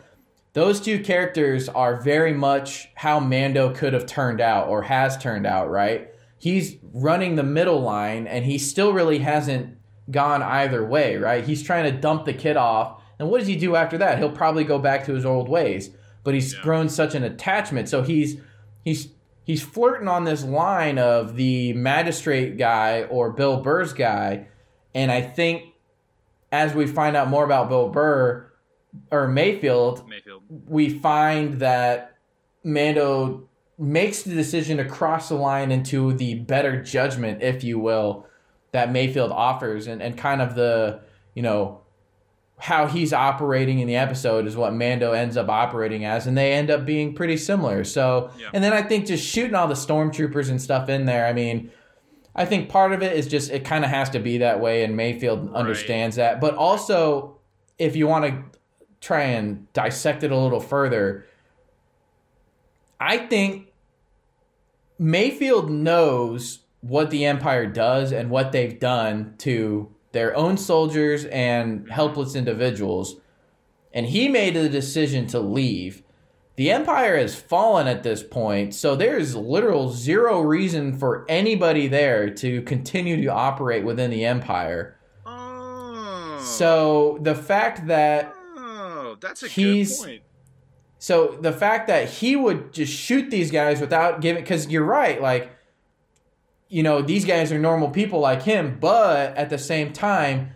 Those two characters are very much how Mando could have turned out or has turned out, right? He's running the middle line and he still really hasn't gone either way, right? He's trying to dump the kid off. And what does he do after that? He'll probably go back to his old ways. But he's Yeah. grown such an attachment. So he's he's he's flirting on this line of the magistrate guy or Bill Burr's guy. And I think as we find out more about Bill Burr or Mayfield, Mayfield. we find that Mando makes the decision to cross the line into the better judgment, if you will, that Mayfield offers, and, and kind of the, you know, how he's operating in the episode is what Mando ends up operating as, and they end up being pretty similar. So, Yeah. and then I think just shooting all the stormtroopers and stuff in there, I mean, I think part of it is just it kind of has to be that way, and Mayfield understands that. But also, if you want to try and dissect it a little further, I think Mayfield knows what the Empire does and what they've done to their own soldiers and helpless individuals. And he made the decision to leave. The Empire has fallen at this point, so there's literal zero reason for anybody there to continue to operate within the Empire. Oh. So the fact that Oh, that's a He's- good point. So the fact that he would just shoot these guys without giving, because you're right, like, you know, these guys are normal people like him, but at the same time,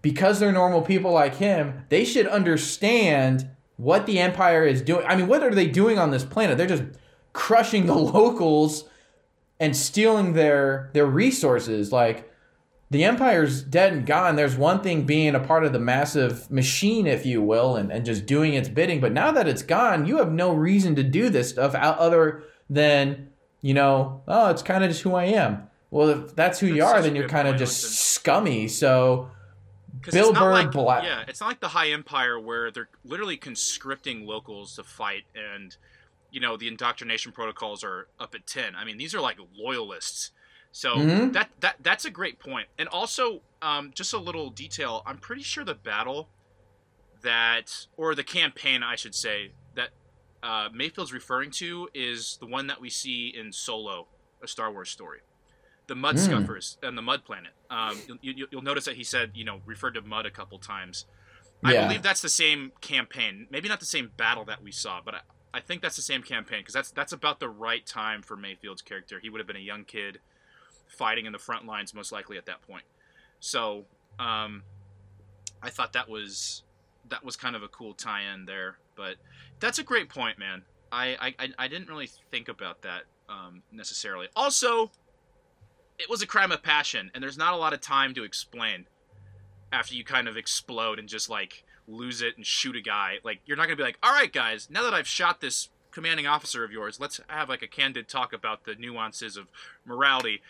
because they're normal people like him, they should understand what the Empire is doing. I mean, what are they doing on this planet? They're just crushing the locals and stealing their their resources. Like, the Empire's dead and gone. There's one thing being a part of the massive machine, if you will, and, and just doing its bidding. But now that it's gone, you have no reason to do this stuff out other than, you know, oh, it's kind of just who I am. Well, if that's who you are, then you're kind of just scummy. So Bill Burr like, Bla- Yeah, it's not like the High Empire where they're literally conscripting locals to fight, and you know the indoctrination protocols are up at ten. I mean, these are like loyalists. So Mhm. that that that's a great point. And also, um, just a little detail. I'm pretty sure the battle that, or the campaign, I should say, uh, Mayfield's referring to is the one that we see in Solo, a Star Wars story. The Mud Hmm. Scuffers and the Mud Planet. Um, you, you'll notice that he said, you know, referred to mud a couple times. I Yeah. believe that's the same campaign. Maybe not the same battle that we saw, but I, I think that's the same campaign because that's that's about the right time for Mayfield's character. He would have been a young kid fighting in the front lines, most likely at that point. So um, I thought that was that was kind of a cool tie-in there. But that's a great point, man. I I, I- didn't really think about that um, necessarily. Also, it was a crime of passion, and there's not a lot of time to explain after you kind of explode and just like lose it and shoot a guy. Like you're not gonna be like, all right, guys, now that I've shot this commanding officer of yours, let's have like a candid talk about the nuances of morality.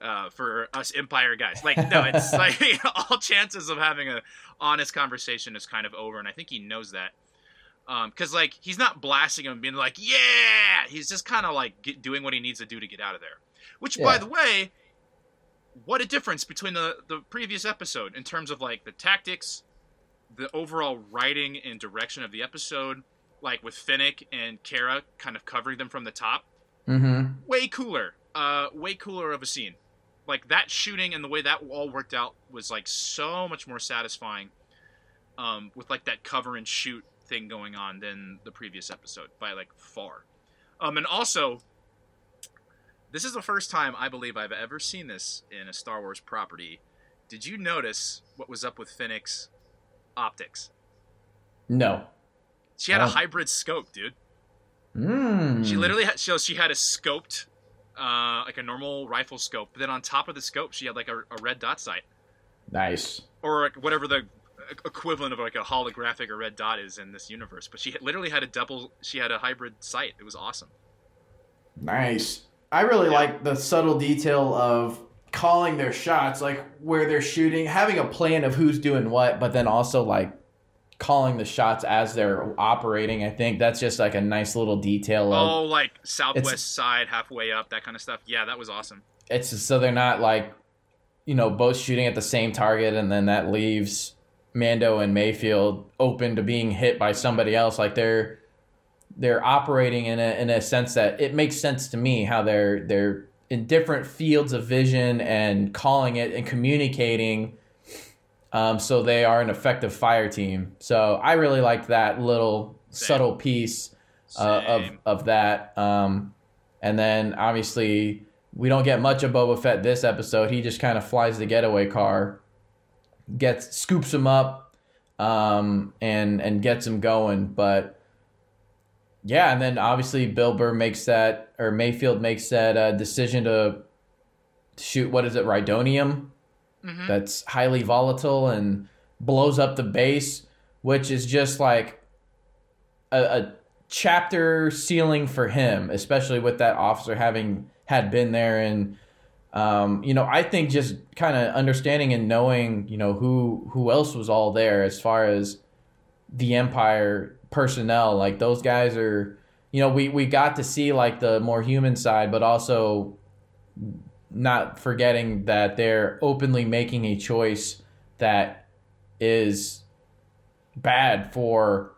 uh, for us Empire guys. Like, no, it's like all chances of having a honest conversation is kind of over, and I think he knows that. Um, cause like he's not blasting him, being like, "Yeah," he's just kind of like get, doing what he needs to do to get out of there. Which, by the way, what a difference between the the previous episode in terms of like the tactics, the overall writing and direction of the episode, like with Fennec and Cara kind of covering them from the top Mm-hmm. way cooler. Uh, way cooler of a scene. Like that shooting and the way that all worked out was like so much more satisfying. Um, with like that cover and shoot thing going on than the previous episode by like far. Um, and also, this is the first time I believe I've ever seen this in a Star Wars property. Did you notice what was up with Fennec's optics? No. She had a Oh. hybrid scope, dude. Mm. She literally had so she had a scoped, uh, like a normal rifle scope. But then on top of the scope, she had like a, a red dot sight, nice. or whatever the equivalent of like a holographic or red dot is in this universe. But she literally had a double. She had a hybrid sight. It was awesome. Nice. I really Yeah. like the subtle detail of calling their shots, like where they're shooting, having a plan of who's doing what, but then also like calling the shots as they're operating. I think that's just like a nice little detail of Oh, like southwest side, halfway up, that kind of stuff. Yeah, that was awesome. it's just, so they're not like you know both shooting at the same target and then that leaves Mando and Mayfield open to being hit by somebody else like they're they're operating in a in a sense that it makes sense to me how they're they're in different fields of vision and calling it and communicating um, so they are an effective fire team so I really liked that little Same. subtle piece uh, of of that. Um, and then obviously we don't get much of Boba Fett this episode. He just kind of flies the getaway car, gets scoops him up, um, and and gets him going. But yeah, and then obviously Bill Burr makes that or Mayfield makes that uh, decision to shoot what is it, Rhydonium? Mhm. that's highly volatile and blows up the base, which is just like a, a chapter ceiling for him, especially with that officer having had been there and um, you know, I think just kind of understanding and knowing, you know, who who else was all there as far as the Empire personnel, like those guys are, you know, we we got to see like the more human side, but also not forgetting that they're openly making a choice that is bad for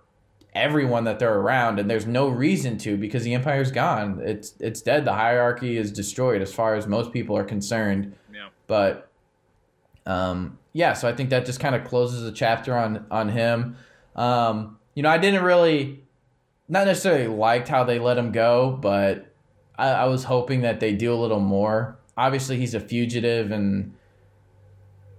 everyone that they're around and there's no reason to because the empire's gone. It's it's dead. The hierarchy is destroyed as far as most people are concerned. Yeah. but um yeah so i think that just kind of closes the chapter on on him. Um you know i didn't really not necessarily liked how they let him go but I, I was hoping that they do a little more. Obviously he's a fugitive and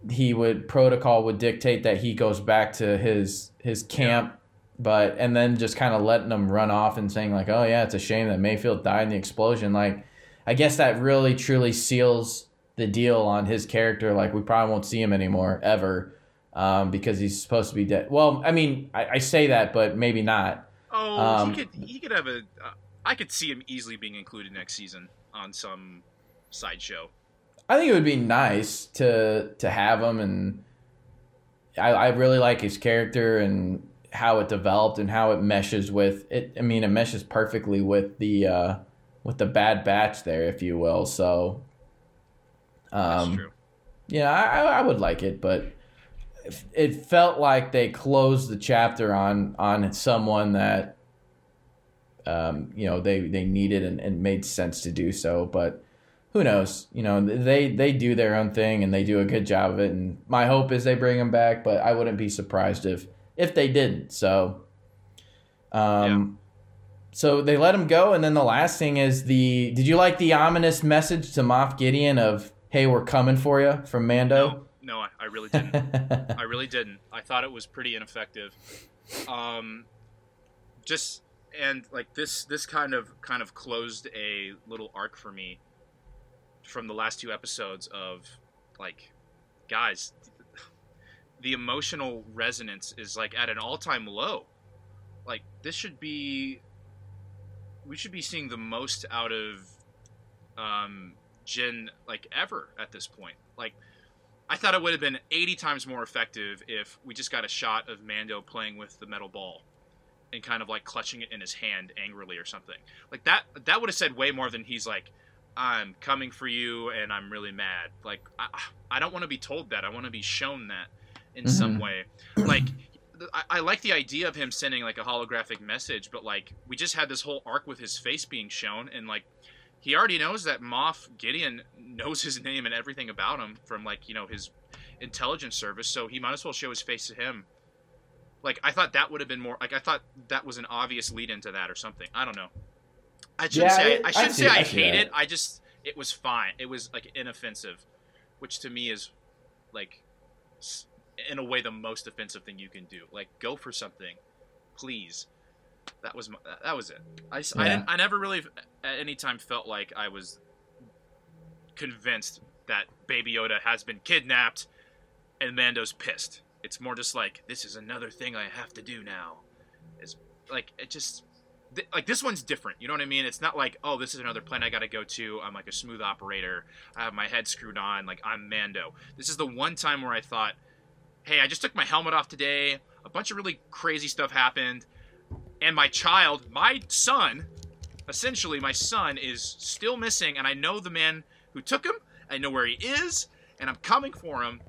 he would protocol would dictate that he goes back to his his camp but and then just kind of letting them run off and saying like oh yeah it's a shame that mayfield died in the explosion like i guess that really truly seals the deal on his character like we probably won't see him anymore ever um, because he's supposed to be dead well i mean i, I say that but maybe not Oh, Um, he could he could have a. Uh, I could see him easily being included next season on some sideshow. I think it would be nice to to have him, and I, I really like his character and how it developed and how it meshes with it. I mean, it meshes perfectly with the uh, with the Bad Batch there, if you will. So, um, yeah, I, I- I would like it, but it felt like they closed the chapter on on someone that um, you know they they needed and, and made sense to do so. But who knows? You know, they they do their own thing and they do a good job of it. And my hope is they bring him back, but I wouldn't be surprised if if they didn't. So, um, so they let him go, and then the last thing is the. Did you like the ominous message to Moff Gideon of "Hey, we're coming for you" from Mando? No, no, I, I really didn't. I really didn't. I thought it was pretty ineffective. Um, just and like this, this kind of kind of closed a little arc for me from the last two episodes of like, guys, the emotional resonance is like at an all-time low. Like this should be, we should be seeing the most out of um, Jyn like ever at this point. Like I thought it would have been 80 times more effective if we just got a shot of Mando playing with the metal ball and kind of like clutching it in his hand angrily or something. Like that that would have said way more than he's like I'm coming for you and I'm really mad. Like I I don't want to be told that. I want to be shown that in mm-hmm. some way. Like I, I, like the idea of him sending like a holographic message, but like we just had this whole arc with his face being shown, and like he already knows that Moff Gideon knows his name and everything about him from like you know his intelligence service, so he might as well show his face to him. Like I thought that would have been more like I thought that was an obvious lead into that or something. I don't know. I shouldn't yeah, say I, I shouldn't I say I, I hate it. I just it was fine. It was like inoffensive, which to me is like in a way the most offensive thing you can do. Like go for something, please. That was my, that was it. I, yeah. I, I never really at any time felt like I was convinced that Baby Yoda has been kidnapped and Mando's pissed. It's more just like this is another thing I have to do now. It's like it just th- like this one's different. You know what I mean? It's not like oh this is another plane I got to go to. I'm like a smooth operator. I have my head screwed on. Like I'm Mando. This is the one time where I thought, hey, I just took my helmet off today. A bunch of really crazy stuff happened, and my child, my son, essentially my son is still missing, and I know the man who took him. I know where he is, and I'm coming for him.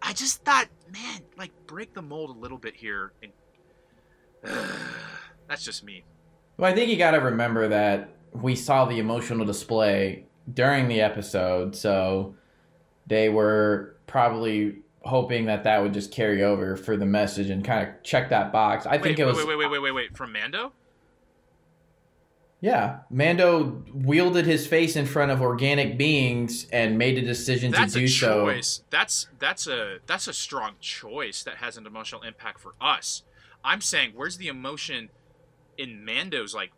I just thought, man, like break the mold a little bit here, and uh, that's just me. Well, I think you got to remember that we saw the emotional display during the episode, so they were probably hoping that that would just carry over for the message and kind of check that box. I wait, think it was. Wait, wait, wait, wait, wait, wait. From Mando? Yeah, Mando wielded his face in front of organic beings and made a decision that's to do so. That's that's a that's a strong choice that has an emotional impact for us. I'm saying, where's the emotion in Mando's like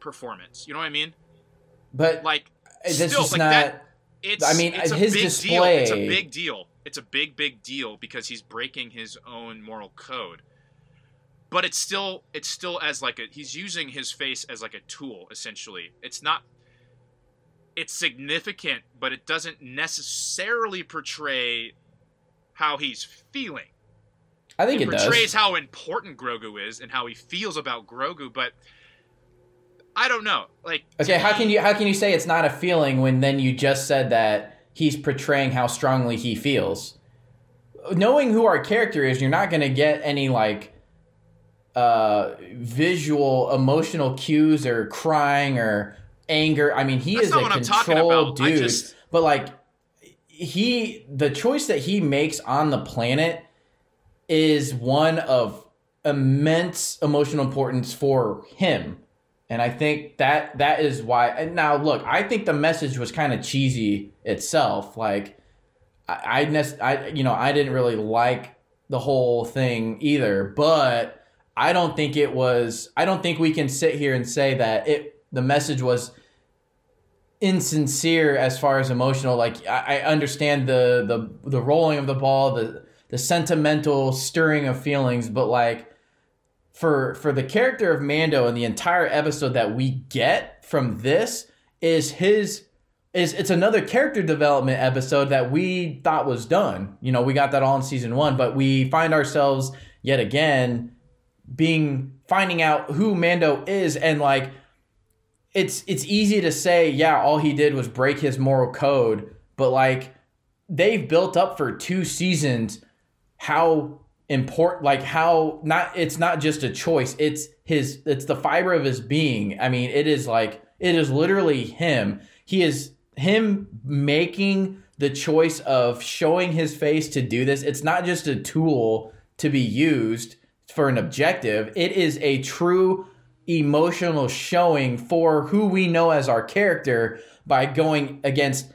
performance? You know what I mean? But like, this still, is like not. That, it's, I mean, it's his display. Deal. It's a big deal. It's a big, big deal because he's breaking his own moral code. But it's still it's still as like a he's using his face as like a tool essentially. It's not it's significant but it doesn't necessarily portray how he's feeling. I think it, it portrays does. how important grogu is and how he feels about grogu but i don't know like okay how can you how can you say it's not a feeling when then you just said that he's portraying how strongly he feels knowing who our character is you're not going to get any like uh, visual emotional cues or crying or anger. I mean, he That's is a controlled dude, just... but like he the choice that he makes on the planet is one of immense emotional importance for him. And I think that that is why. And now, look, I think the message was kind of cheesy itself. Like, I, I, I, you know, I didn't really like the whole thing either. But I don't think it was. I don't think we can sit here and say that it. The message was insincere as far as emotional. Like I, I understand the the the rolling of the ball, the the sentimental stirring of feelings, but like for for the character of Mando and the entire episode that we get from this is his is it's another character development episode that we thought was done. You know, we got that all in season 1, but we find ourselves yet again being finding out who Mando is and like it's it's easy to say yeah all he did was break his moral code but like they've built up for two seasons how important like how not it's not just a choice it's his it's the fiber of his being i mean it is like it is literally him he is him making the choice of showing his face to do this it's not just a tool to be used for an objective. It is a true emotional showing for who we know as our character by going against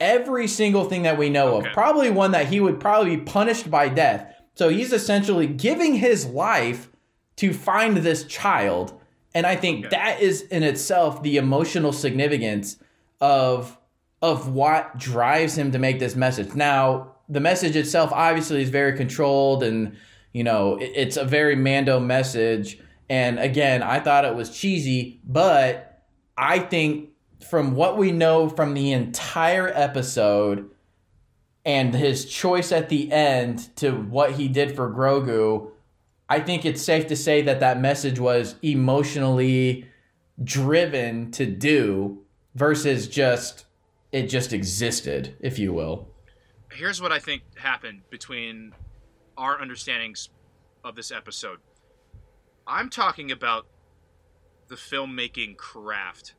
every single thing that we know okay. of. Probably one that he would probably be punished by death. So he's essentially giving his life to find this child. And I think okay. that is in itself the emotional significance of of what drives him to make this message. Now, the message itself obviously is very controlled and you know, it, it's a very Mando message. And again, I thought it was cheesy, but I think from what we know from the entire episode and his choice at the end to what he did for Grogu, I think it's safe to say that that message was emotionally driven to do versus just it just existed, if you will. Here's what I think happened between our understandings of this episode. I'm talking about the filmmaking craft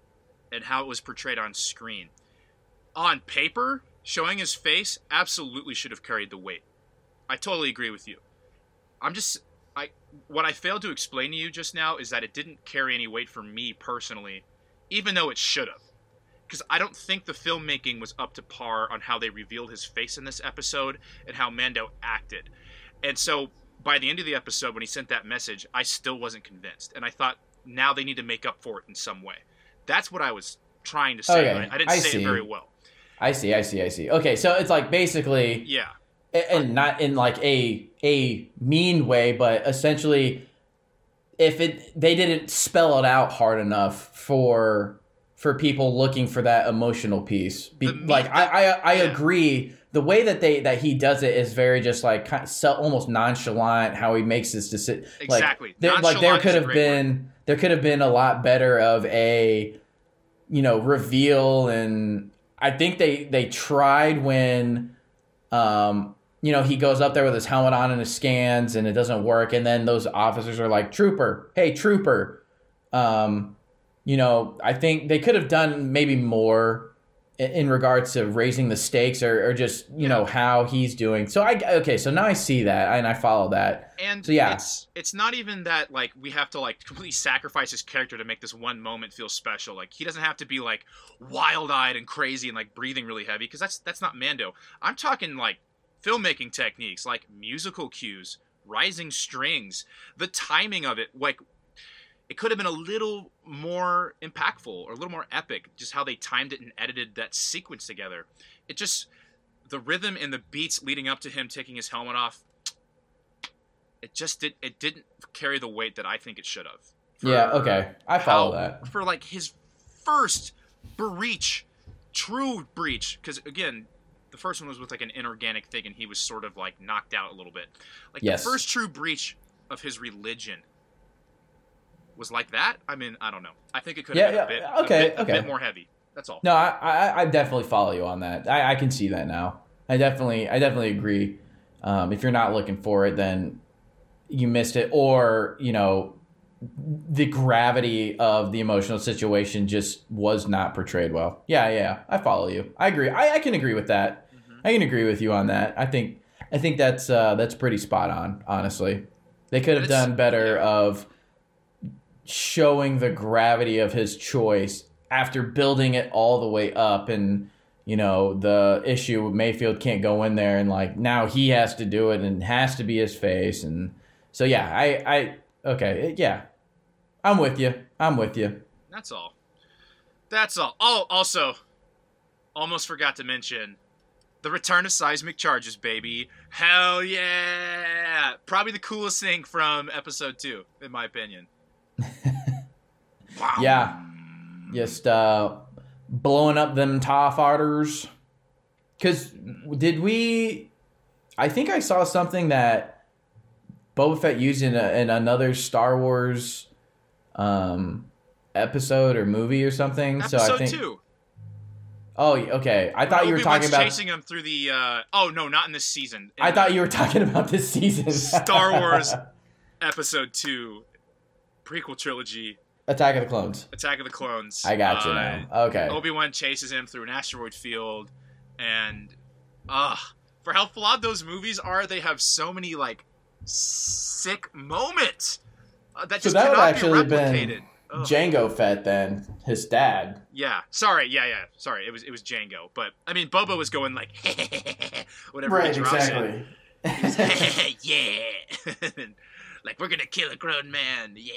and how it was portrayed on screen. On paper, showing his face absolutely should have carried the weight. I totally agree with you. I'm just I what I failed to explain to you just now is that it didn't carry any weight for me personally, even though it should have. Because I don't think the filmmaking was up to par on how they revealed his face in this episode and how Mando acted. And so by the end of the episode, when he sent that message, I still wasn't convinced. And I thought now they need to make up for it in some way. That's what I was trying to say. Okay, I, I didn't I say see. it very well. I see, I see, I see. Okay, so it's like basically Yeah. and not in like a a mean way, but essentially, if it they didn't spell it out hard enough for for people looking for that emotional piece. Be, like I I, I yeah. agree. The way that they that he does it is very just like kind of so, almost nonchalant. How he makes this decision. Exactly. Like there, like there could have been there could have been a lot better of a you know reveal and I think they they tried when um you know he goes up there with his helmet on and his scans and it doesn't work. And then those officers are like trooper hey trooper. Um you know I think they could have done maybe more in, regards to raising the stakes or, or just you know how he's doing so I okay so now I see that and I follow that And So, yeah. it's it's not even that like we have to like completely sacrifice his character to make this one moment feel special. Like he doesn't have to be like wild-eyed and crazy and like breathing really heavy because that's that's not Mando. I'm talking like filmmaking techniques, like musical cues, rising strings, the timing of it, like it could have been a little more impactful or a little more epic just how they timed it and edited that sequence together. It just the rhythm and the beats leading up to him taking his helmet off it just did it didn't carry the weight that I think it should have. Yeah okay I follow how- that For like his first breach, true breach, because again, the first one was with like an inorganic thing, and he was sort of like knocked out a little bit. Like Yes. the first true breach of his religion was like that. I mean, I don't know. I think it could have Yeah, been yeah, a bit, okay, a bit, a bit more heavy. That's all. No, I, I, I definitely follow you on that. I, I can see that now. I definitely, I definitely agree. Um, if you're not looking for it, then you missed it, or you know, the gravity of the emotional situation just was not portrayed well. Yeah, yeah, I follow you. I agree. I, I can agree with that. Mhm. I can agree with you on that. I think, I think that's uh, that's pretty spot on. Honestly, they could have done better yeah. of showing the gravity of his choice after building it all the way up and you know the issue Mayfield can't go in there and like now he has to do it and has to be his face and so yeah I I okay yeah I'm with you I'm with you That's all. That's all. Oh, also, almost forgot to mention the return of seismic charges, baby. Hell yeah! Probably the coolest thing from episode two, in my opinion. Wow. Yeah. just uh blowing up them TIE fighters cuz did we I think I saw something that Boba Fett used in, a, in another Star Wars um episode or movie or something Episode so I think two. Oh, okay. I thought you were talking about chasing him through the. Uh, oh no, not in this season. In I thought you were talking about this season. Star Wars episode two, prequel trilogy, Attack of the Clones. Attack of the Clones. I got you Uh, now. Okay. Obi Wan chases him through an asteroid field, and ah, for how flawed those movies are, they have so many like sick moments uh, that So just that would cannot actually be been replicated. Ugh. Jango Fett then, his dad. yeah, sorry, yeah, yeah, sorry. It was it was Django, but I mean, Boba was going like whatever he drops it. yeah, like we're gonna kill a grown man. Yeah.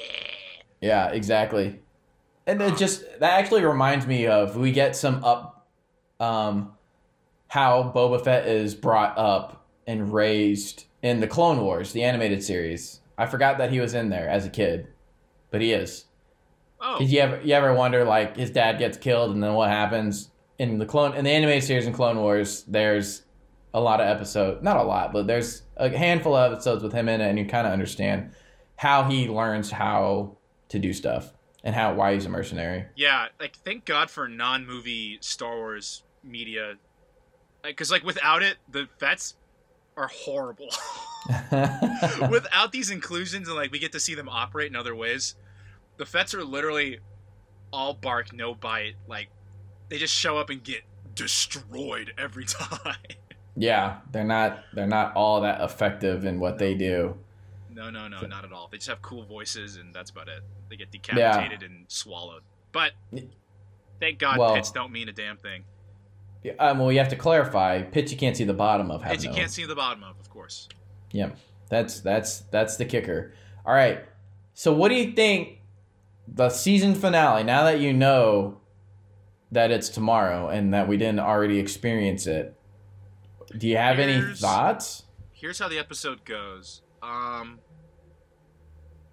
Yeah, exactly. And it just that actually reminds me of we get some up um how Boba Fett is brought up and raised in the Clone Wars, the animated series. I forgot that he was in there as a kid, but he is. Oh, Because you ever you ever wonder like his dad gets killed and then what happens in the clone in the animated series in Clone Wars? There's a lot of episodes, not a lot, but there's a handful of episodes with him in it, and you kind of understand how he learns how to do stuff and how why he's a mercenary. yeah. Like, thank God for non-movie Star Wars media, because like without it, the Fetts are horrible. without these inclusions and like we get to see them operate in other ways, the Fetts are literally all bark, no bite. Like they just show up and get destroyed every time. Yeah, they're not they're not all that effective in what they do. no, no, no, not at all. They just have cool voices and that's about it. They get decapitated and swallowed. But thank God Well- pits don't mean a damn thing. Yeah, Um, well, you have to clarify. Pitch you can't see the bottom of. Pits you no- can't see the bottom of, of course. Yeah, that's that's that's the kicker. All right. So what do you think the season finale? Now that you know that it's tomorrow and that we didn't already experience it, do you have any thoughts? here's how the episode goes. Um,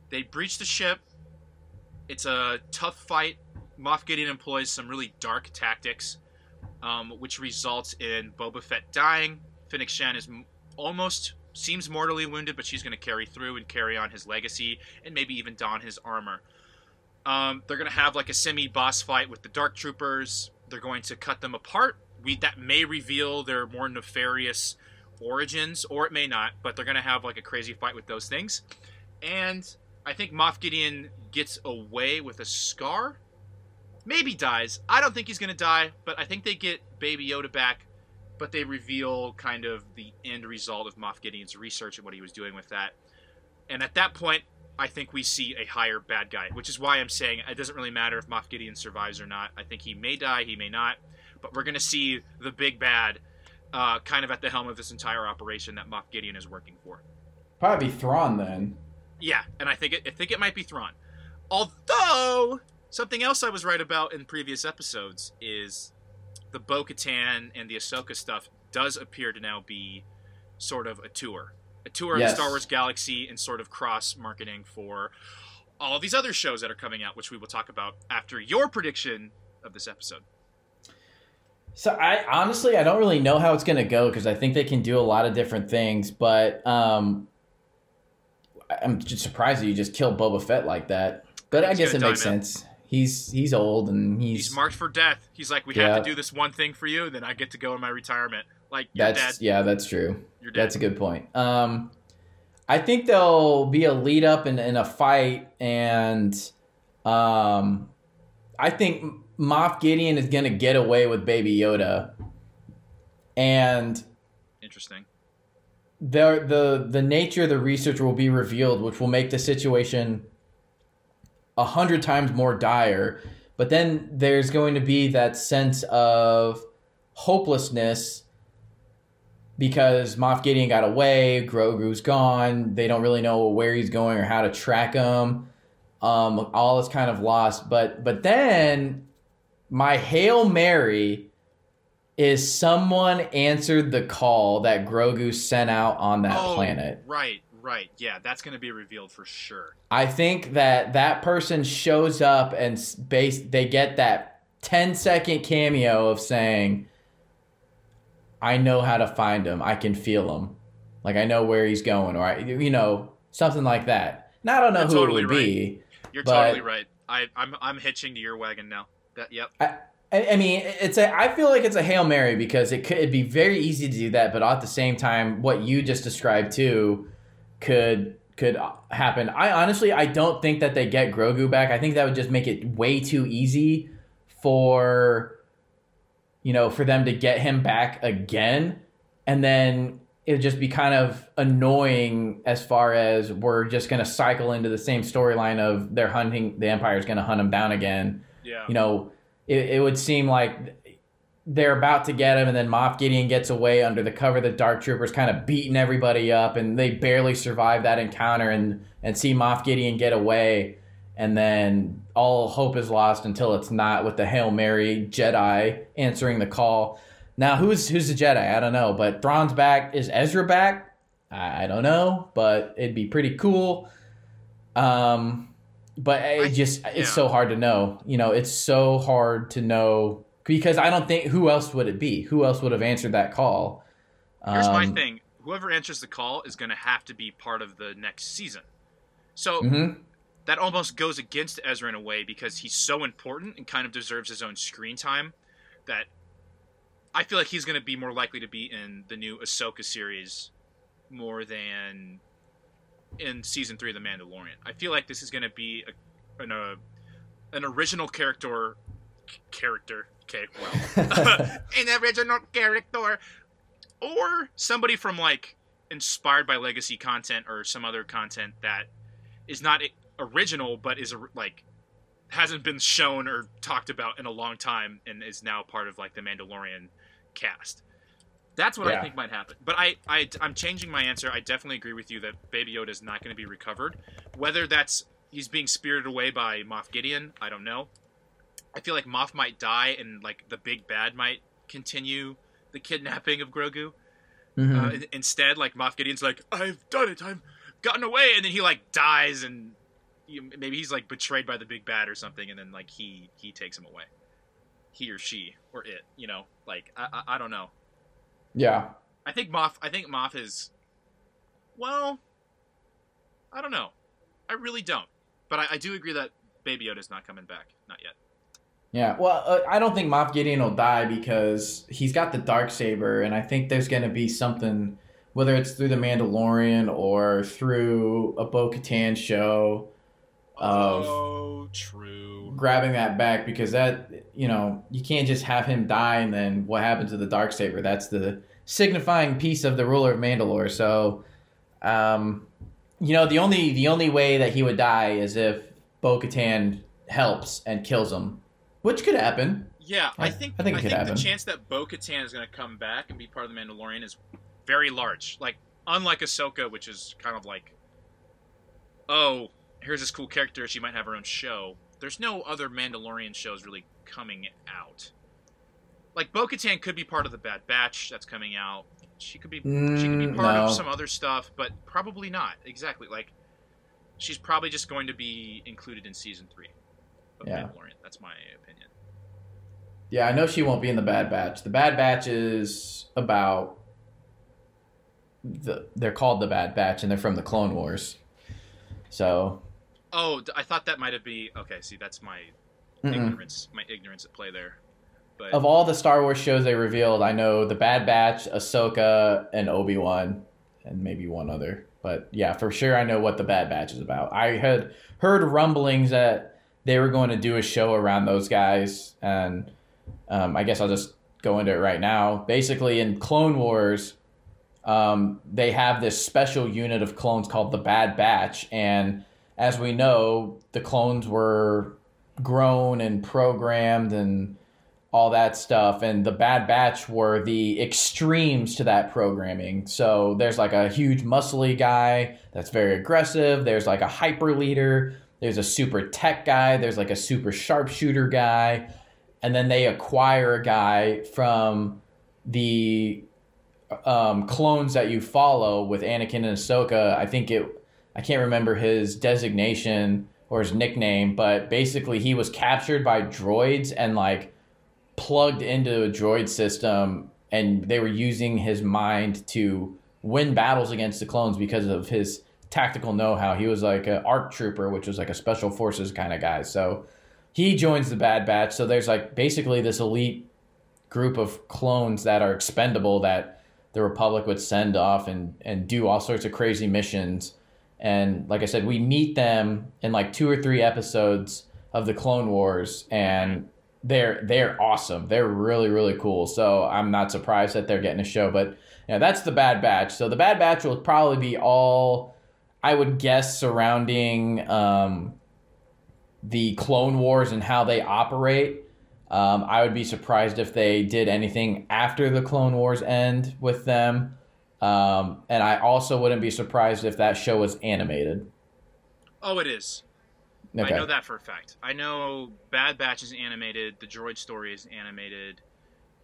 they breach the ship. It's a tough fight. Moff Gideon employs some really dark tactics, um, which results in Boba Fett dying. Fennec Shand is almost seems mortally wounded, but she's going to carry through and carry on his legacy and maybe even don his armor. Um, they're going to have like a semi-boss fight with the Dark Troopers. They're going to cut them apart. We that may reveal their more nefarious origins, or it may not. But they're to have like a crazy fight with those things. And I think Moff Gideon gets away with a scar. Maybe dies. I don't think he's to die, but I think they get Baby Yoda back. But they reveal kind of the end result of Moff Gideon's research and what he was doing with that. And at that point, I think we see a higher bad guy, which is why I'm saying it doesn't really matter if Moff Gideon survives or not. I think he may die, he may not, but we're going to see the big bad uh, kind of at the helm of this entire operation that Moff Gideon is working for. Probably Thrawn then. Yeah, and I think it, I think it might be Thrawn. Although something else I was right about in previous episodes is the Bo-Katan and the Ahsoka stuff does appear to now be sort of a tour, a tour of the Star Wars galaxy and sort of cross marketing for all of these other shows that are coming out, which we will talk about after your prediction of this episode. So I honestly I don't really know how it's gonna go because I think they can do a lot of different things, but um, I'm just surprised that you just killed Boba Fett like that. But I He's guess it makes man. sense. He's he's old and he's, He's marked for death. He's like, we Yeah. have to do this one thing for you, then I get to go in my retirement. Like, that's dead. yeah, that's true. You're dead. That's a good point. Um, I think there'll be a lead up in, in a fight, and um, I think Moff Gideon is gonna get away with Baby Yoda, and Interesting. the the the nature of the research will be revealed, which will make the situation a hundred times more dire. But then there's going to be that sense of hopelessness because Moff Gideon got away, Grogu's gone. They don't really know where he's going or how to track him. Um, all is kind of lost. But but then my hail mary is someone answered the call that Grogu sent out on that Oh, planet. Right, right. Yeah, that's going to be revealed for sure. I think that that person shows up and base they get that 10 second cameo of saying I know how to find him. I can feel him. Like I know where he's going or I, you know, something like that. Now I don't know You're who totally it would be. You're totally right. I, I'm I'm hitching to your wagon now. That yep. I, I mean, it's a. I feel like it's a hail mary because it could it'd be very easy to do that, but at the same time, what you just described too could could happen. I honestly, I don't think that they get Grogu back. I think that would just make it way too easy for you know for them to get him back again, and then it would just be kind of annoying as far as we're just going to cycle into the same storyline of they're hunting the Empire's going to hunt him down again Yeah. you know, it, it would seem like they're about to get him, and then Moff Gideon gets away under the cover the Dark Troopers, kind of beating everybody up, and they barely survive that encounter, and and see Moff Gideon get away, and then all hope is lost until it's not with the Hail Mary Jedi answering the call. Now, who's who's the Jedi? I don't know, but Thrawn's back. Is Ezra back? I don't know, but it'd be pretty cool. Um, but it I- just it's yeah. so hard to know. You know, it's so hard to know because I don't think who else would it be? Who else would have answered that call? Here's my Um, thing: whoever answers the call is going to have to be part of the next season. So mhm. that almost goes against Ezra in a way because he's so important and kind of deserves his own screen time that I feel like he's going to be more likely to be in the new Ahsoka series more than in season three of The Mandalorian. I feel like this is going to be a, an, uh, an original character. Character. Okay, well. an original character. Or somebody from, like, inspired by legacy content or some other content that is not original but is like hasn't been shown or talked about in a long time and is now part of like the Mandalorian cast. That's what I think might happen. But I, I I'm changing my answer. I definitely agree with you that Baby Yoda is not going to be recovered. Whether that's he's being spirited away by Moff Gideon, I don't know. I feel like Moff might die and like the big bad might continue the kidnapping of Grogu. Mhm. Uh, in- instead, like Moff Gideon's like, I've done it, I've gotten away, and then he like dies, and you, maybe he's like betrayed by the big bad or something, and then like he he takes him away, he or she or it, you know, like I I, I don't know. Yeah. I think Moff I think Moff is, well, I don't know, I really don't, but I, I do agree that Baby Yoda's not coming back, not yet. Yeah, well, uh, I don't think Moff Gideon will die because he's got the dark saber, and I think there's going to be something, whether it's through the Mandalorian or through a Bo-Katan show, of oh, true. grabbing that back because that you know you can't just have him die and then what happens to the dark saber? That's the signifying piece of the ruler of Mandalore. So, um, you know, the only the only way that he would die is if Bo-Katan helps and kills him, which could happen. Yeah, I I- think I think could the happen. chance that Bo Katan is going to come back and be part of the Mandalorian is very large. Like unlike Ahsoka, which is kind of like, oh, here's this cool character. She might have her own show. There's no other Mandalorian shows really coming out. Like Bo Katan could be part of the Bad Batch that's coming out. She could be she could be Mm, part no. of some other stuff, but probably not exactly. Like she's probably just going to be included in season three of Yeah. Mandalorian. That's my opinion. Yeah, I know she won't be in the Bad Batch. The Bad Batch is about the they're called the Bad Batch and they're from the Clone Wars. So, Oh, I thought that might have been okay. See, that's my mm-mm. ignorance, my ignorance at play there. But of all the Star Wars shows they revealed, I know the Bad Batch, Ahsoka, and Obi Wan, and maybe one other. But yeah, for sure, I know what the Bad Batch is about. I had heard rumblings that they were going to do a show around those guys, and um, I guess I'll just go into it right now. Basically, in Clone Wars, um, they have this special unit of clones called the Bad Batch, and as we know, the clones were grown and programmed and all that stuff and the bad batch were the extremes to that programming so there's like a huge muscly guy that's very aggressive there's like a hyper leader there's a super tech guy there's like a super sharpshooter guy and then they acquire a guy from the um, clones that you follow with Anakin and Ahsoka. I think it, I can't remember his designation or his nickname, but basically he was captured by droids and like plugged into a droid system, and they were using his mind to win battles against the clones because of his tactical know-how. He was like an ARC trooper, which was like a special forces kind of guy. So he joins the Bad Batch. So there's like basically this elite group of clones that are expendable that the Republic would send off and and do all sorts of crazy missions. And like I said, we meet them in like two or three episodes of the Clone Wars, and they're they're awesome. They're really really cool. So I'm not surprised that they're getting a show. But yeah, that's the Bad Batch. So the Bad Batch will probably be all, I would guess, surrounding um, the Clone Wars and how they operate. Um, I would be surprised if they did anything after the Clone Wars end with them. Um, and I also wouldn't be surprised if that show was animated. oh, it is. Okay. I know that for a fact. I know Bad Batch is animated. The Droid Story is animated,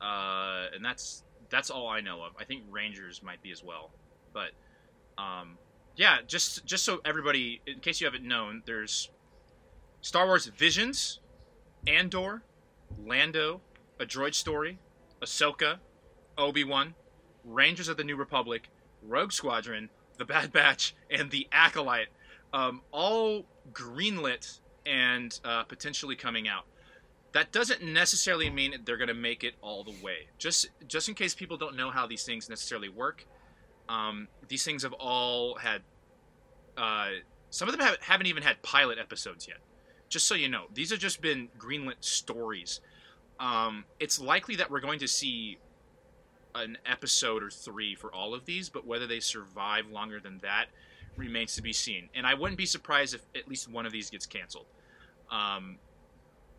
uh, and that's that's all I know of. I think Rangers might be as well, but um, yeah, just just so everybody, in case you haven't known, there's Star Wars Visions, Andor, Lando, A Droid Story, Ahsoka, Obi Wan, Rangers of the New Republic, Rogue Squadron, The Bad Batch, and The Acolyte, um, all greenlit and uh, potentially coming out. That doesn't necessarily mean they're going to make it all the way. Just just in case people don't know how these things necessarily work, um, these things have all had. Uh, some of them have, haven't even had pilot episodes yet. Just so you know, these have just been greenlit stories. Um, it's likely that we're going to see an episode or three for all of these, but whether they survive longer than that remains to be seen. And I wouldn't be surprised if at least one of these gets canceled. Um,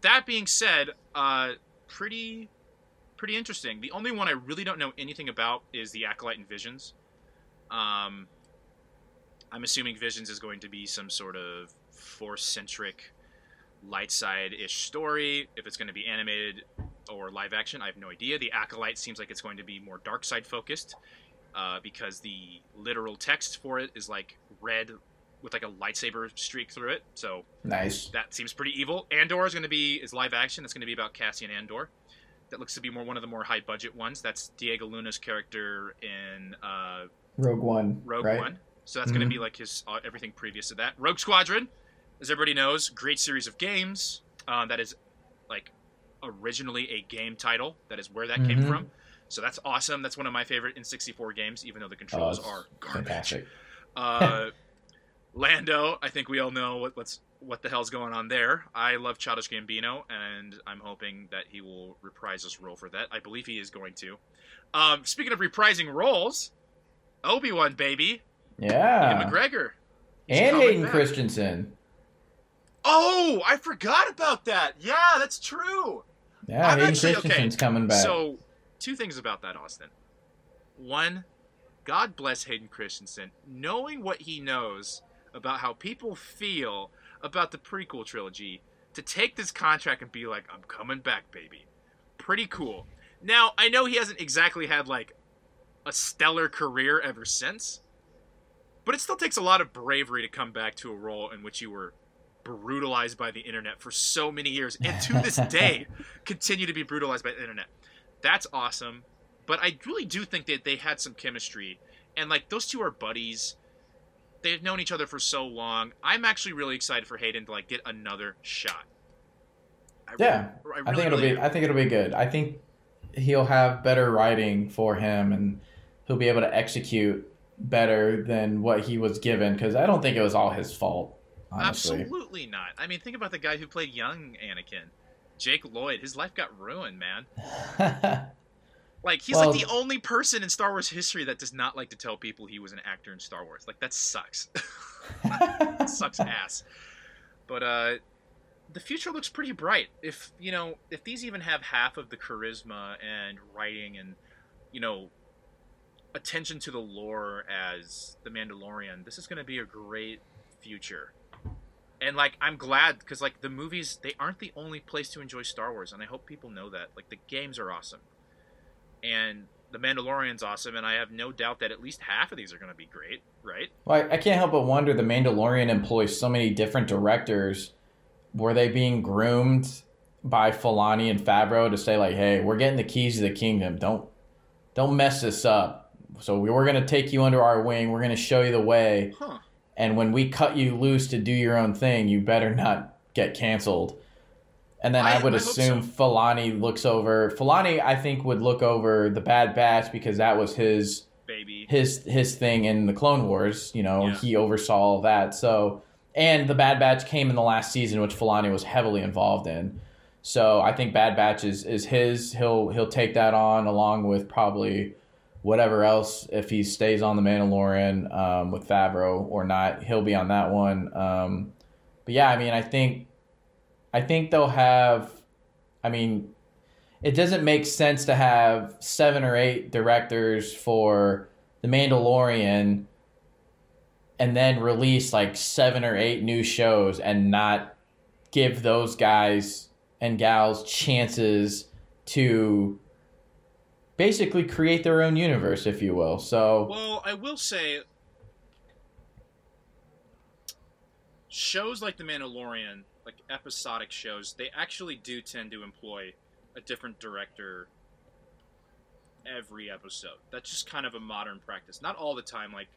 that being said, uh, pretty pretty interesting. The only one I really don't know anything about is the Acolyte and Visions. Um, I'm assuming Visions is going to be some sort of force centric, light side ish story. If it's going to be animated or live action, I have no idea. The Acolyte seems like it's going to be more dark side focused uh, because the literal text for it is like red with like a lightsaber streak through it. So Nice. that seems pretty evil. Andor is going to be is live action. It's going to be about Cassian Andor. That looks to be more one of the more high budget ones. That's Diego Luna's character in uh, Rogue One. Rogue right? One. So that's going Mhm. to be like his uh, everything previous to that. Rogue Squadron, as everybody knows, great series of games. Uh, that is like originally a game title. That is where that came Mhm. from. So that's awesome. That's one of my favorite N64 games, even though the controls it's are garbage. Uh, Lando, I think we all know what, what's what the hell's going on there. I love Childish Gambino, and I'm hoping that he will reprise his role for that. I believe he is going to. Um, speaking of reprising roles, Obi Wan baby, Yeah. Ewan McGregor. And Hayden. Christensen. Oh, I forgot about that. Yeah, that's true. Yeah, I'm Hayden actually- okay, Christensen's coming back. So, two things about that, Austin. One, God bless Hayden Christensen, knowing what he knows about how people feel about the prequel trilogy, to take this contract and be like, I'm coming back, baby. Pretty cool. Now, I know he hasn't exactly had like a stellar career ever since, but it still takes a lot of bravery to come back to a role in which you were brutalized by the internet for so many years and to this day continue to be brutalized by the internet. That's awesome. But I really do think that they had some chemistry. And like those two are buddies. They've known each other for so long. I'm actually really excited for Hayden to like get another shot. I Yeah, really, I really, think it'll really be. I think it'll be good. I think he'll have better writing for him, and he'll be able to execute better than what he was given. Because I don't think it was all his fault. Honestly. Absolutely not. I mean, think about the guy who played young Anakin, Jake Lloyd. His life got ruined, man. Like he's Well- like the only person in Star Wars history that does not like to tell people he was an actor in Star Wars. Like that sucks. sucks ass. But uh the future looks pretty bright. If you know, if these even have half of the charisma and writing and you know attention to the lore as the Mandalorian, this is going to be a great future. And like I'm glad because like the movies they aren't the only place to enjoy Star Wars, and I hope people know that. Like the games are awesome, and the Mandalorian's awesome, and I have no doubt that at least half of these are going to be great, right? Well, I, I can't help but wonder the Mandalorian employs so many different directors. Were they being groomed by Filoni and Favreau to say like, "Hey, we're getting the keys to the kingdom. Don't don't mess this up. So we, we're going to take you under our wing. We're going to show you the way. Huh? And when we cut you loose to do your own thing, you better not get canceled." And then I, I- would I assume so. Filoni looks over. Filoni, I think, would look over the Bad Batch because that was his Baby. his his thing in the Clone Wars. You know, Yeah. he oversaw all that. So, and the Bad Batch came in the last season, which Filoni was heavily involved in. So I think Bad Batch is, is his. He'll he'll take that on along with probably whatever else if he stays on the Mandalorian um, with Favreau or not. He'll be on that one. Um, but yeah, I mean, I think I think they'll have. I mean, it doesn't make sense to have seven or eight directors for The Mandalorian and then release like seven or eight new shows and not give those guys and gals chances to basically create their own universe, if you will. So, Well, I will say, shows like The Mandalorian, like episodic shows, they actually do tend to employ a different director every episode. That's just kind of a modern practice. Not all the time. Like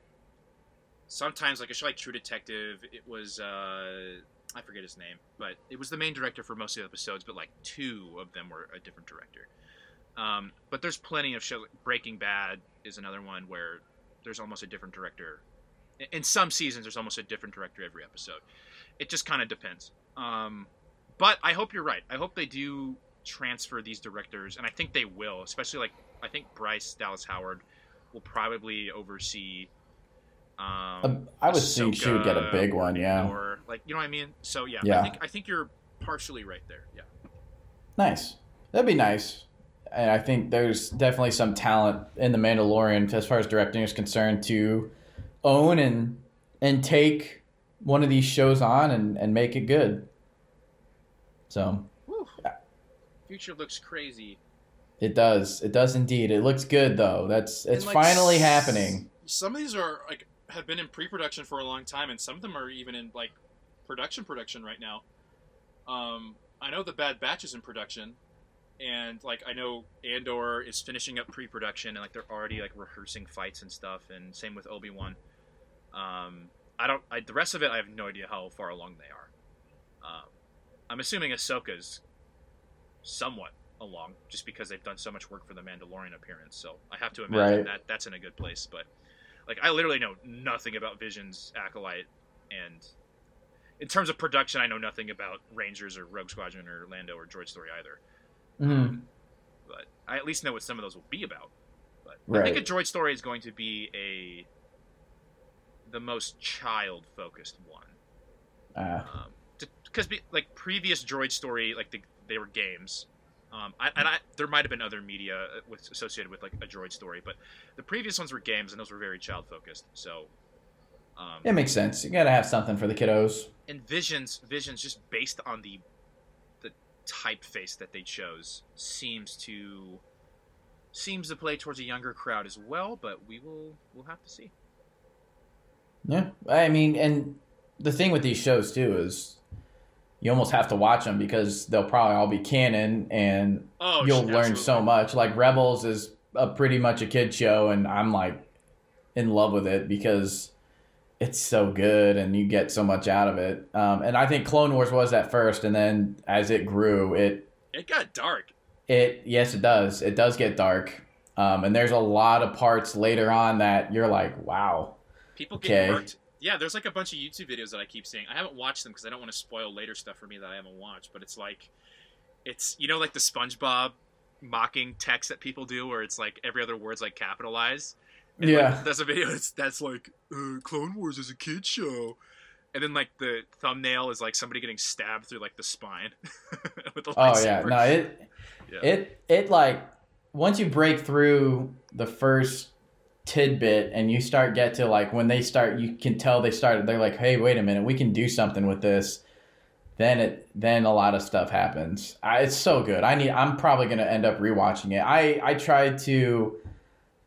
sometimes, like a show like True Detective, it was uh, I forget his name, but it was the main director for most of the episodes. But like two of them were a different director. Um, but there's plenty of shows. Breaking Bad is another one where there's almost a different director. In- some seasons, there's almost a different director every episode. It just kind of depends. Um, but I hope you're right. I hope they do transfer these directors, and I think they will. Especially like I think Bryce Dallas Howard will probably oversee. Um, Um, I would think she would get a Ahsoka big one, yeah. Or like you know what I mean. So yeah, Yeah. I think I think you're partially right there. Yeah. Nice. That'd be nice. And I think there's definitely some talent in the Mandalorian as far as directing is concerned to own and and take one of these shows on and, and make it good. So Whew. Future looks crazy. it does. It does indeed. It looks good though. That's it's like, finally happening. Some of these are like have been in pre-production for a long time, and some of them are even in like production production right now. Um, I know the Bad Batch is in production, and like I know Andor is finishing up pre-production, and like they're already like rehearsing fights and stuff, and same with Obi Wan. Um, I don't. I, the rest of it, I have no idea how far along they are. Um, I'm assuming Ahsoka's somewhat along, just because they've done so much work for the Mandalorian appearance. So I have to imagine Right. that that's in a good place. But like, I literally know nothing about Vision's acolyte, and in terms of production, I know nothing about Rangers or Rogue Squadron or Lando or Droid Story either. Mhm. But I at least know what some of those will be about. But I think a Droid Story is going to be a the most child focused one Uh, because like previous droid story like the, they were games um, I, and I, there might have been other media uh, with, associated with like a droid story but the previous ones were games and those were very child focused so um, it makes sense. You gotta have something for the kiddos. and visions visions just based on the typeface that they chose seems to seems to play towards a younger crowd as well but we will we'll have to see. Yeah, I mean, and the thing with these shows too is you almost have to watch them because they'll probably all be canon, and oh you'll learn so much. Like Rebels is a pretty much a kid show, and I'm like in love with it because it's so good, and you get so much out of it. Um, and I think Clone Wars was at first, and then as it grew, it it got dark it yes, it does. It does get dark, um, and there's a lot of parts later on that you're like, wow. People get Okay. Yeah, there's like a bunch of YouTube videos that I keep seeing. I haven't watched them because I don't want to spoil later stuff for me that I haven't watched. But it's like, it's you know like the SpongeBob mocking text that people do, where it's like every other word's like capitalized. And, like, Yeah. there's a video that's that's like uh, Clone Wars is a kid show, and then like the thumbnail is like somebody getting stabbed through like the spine with a Oh yeah, no, it Yeah. it it like once you break through the first tidbit and you start get to like when they start you can tell they started they're like hey wait a minute we can do something with this then it then a lot of stuff happens. I, it's so good. I need i'm probably going to end up rewatching it. I i tried to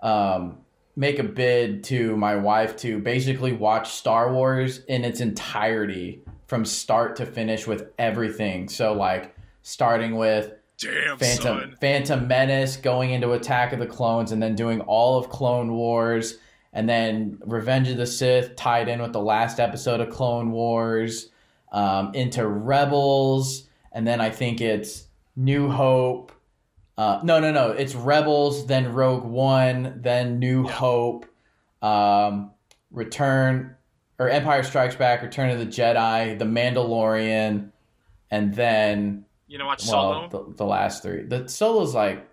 um make a bid to my wife to basically watch star wars in its entirety from start to finish with everything so like starting with Damn Phantom son. Phantom Menace going into Attack of the Clones and then doing all of Clone Wars and then Revenge of the Sith tied in with the last episode of Clone Wars um, into Rebels and then I think it's New Hope. Uh, no, no, no. It's Rebels, then Rogue One, then New Yeah. Hope, um, Return or Empire Strikes Back, Return of the Jedi, The Mandalorian, and then You know, watch Solo. the, the last three. The solo's like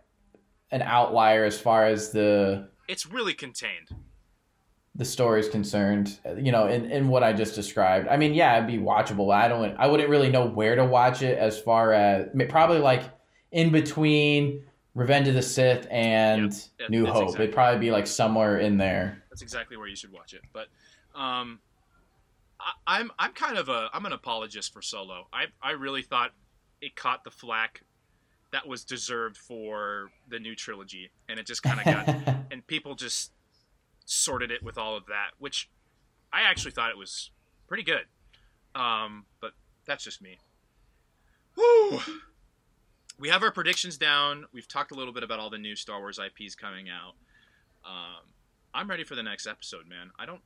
an outlier as far as the it's really contained. the story is concerned. You know, in, in what I just described. I mean, yeah, it'd be watchable. I don't. I wouldn't really know where to watch it as far as probably like in between Revenge of the Sith and Yep, New Hope. exactly It'd probably be like somewhere in there. That's exactly where you should watch it. But um, I, I'm I'm kind of a I'm an apologist for Solo. I I really thought it caught the flack that was deserved for the new trilogy, and it just kind of got and people just sorted it with all of that, which I actually thought it was pretty good. Um, but that's just me. Woo! We have our predictions down. We've talked a little bit about all the new Star Wars IPs coming out. Um, I'm ready for the next episode, man. I don't,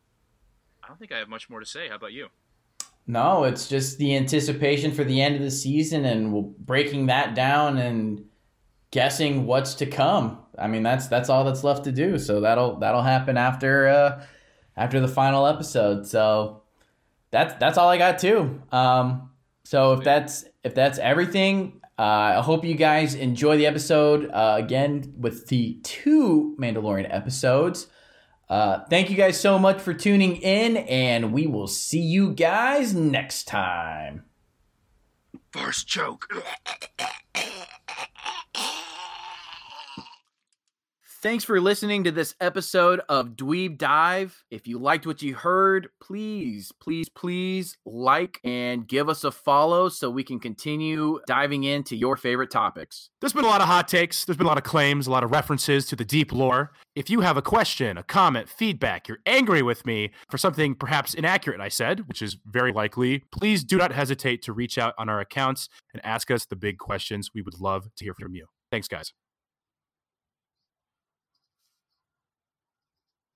I don't think I have much more to say. How about you? No, it's just the anticipation for the end of the season and breaking that down and guessing what's to come. I mean, that's that's all that's left to do. So that'll that'll happen after uh, after the final episode. So that's that's all I got too. Um, so if that's if that's everything, uh, I hope you guys enjoy the episode uh, again with the two Mandalorian episodes. Uh, thank you guys so much for tuning in, and we will see you guys next time. First choke. Thanks for listening to this episode of Dweeb Dive. If you liked what you heard, please, please, please like and give us a follow so we can continue diving into your favorite topics. There's been a lot of hot takes, there's been a lot of claims, a lot of references to the deep lore. If you have a question, a comment, feedback, you're angry with me for something perhaps inaccurate I said, which is very likely, please do not hesitate to reach out on our accounts and ask us the big questions. We would love to hear from you. Thanks, guys.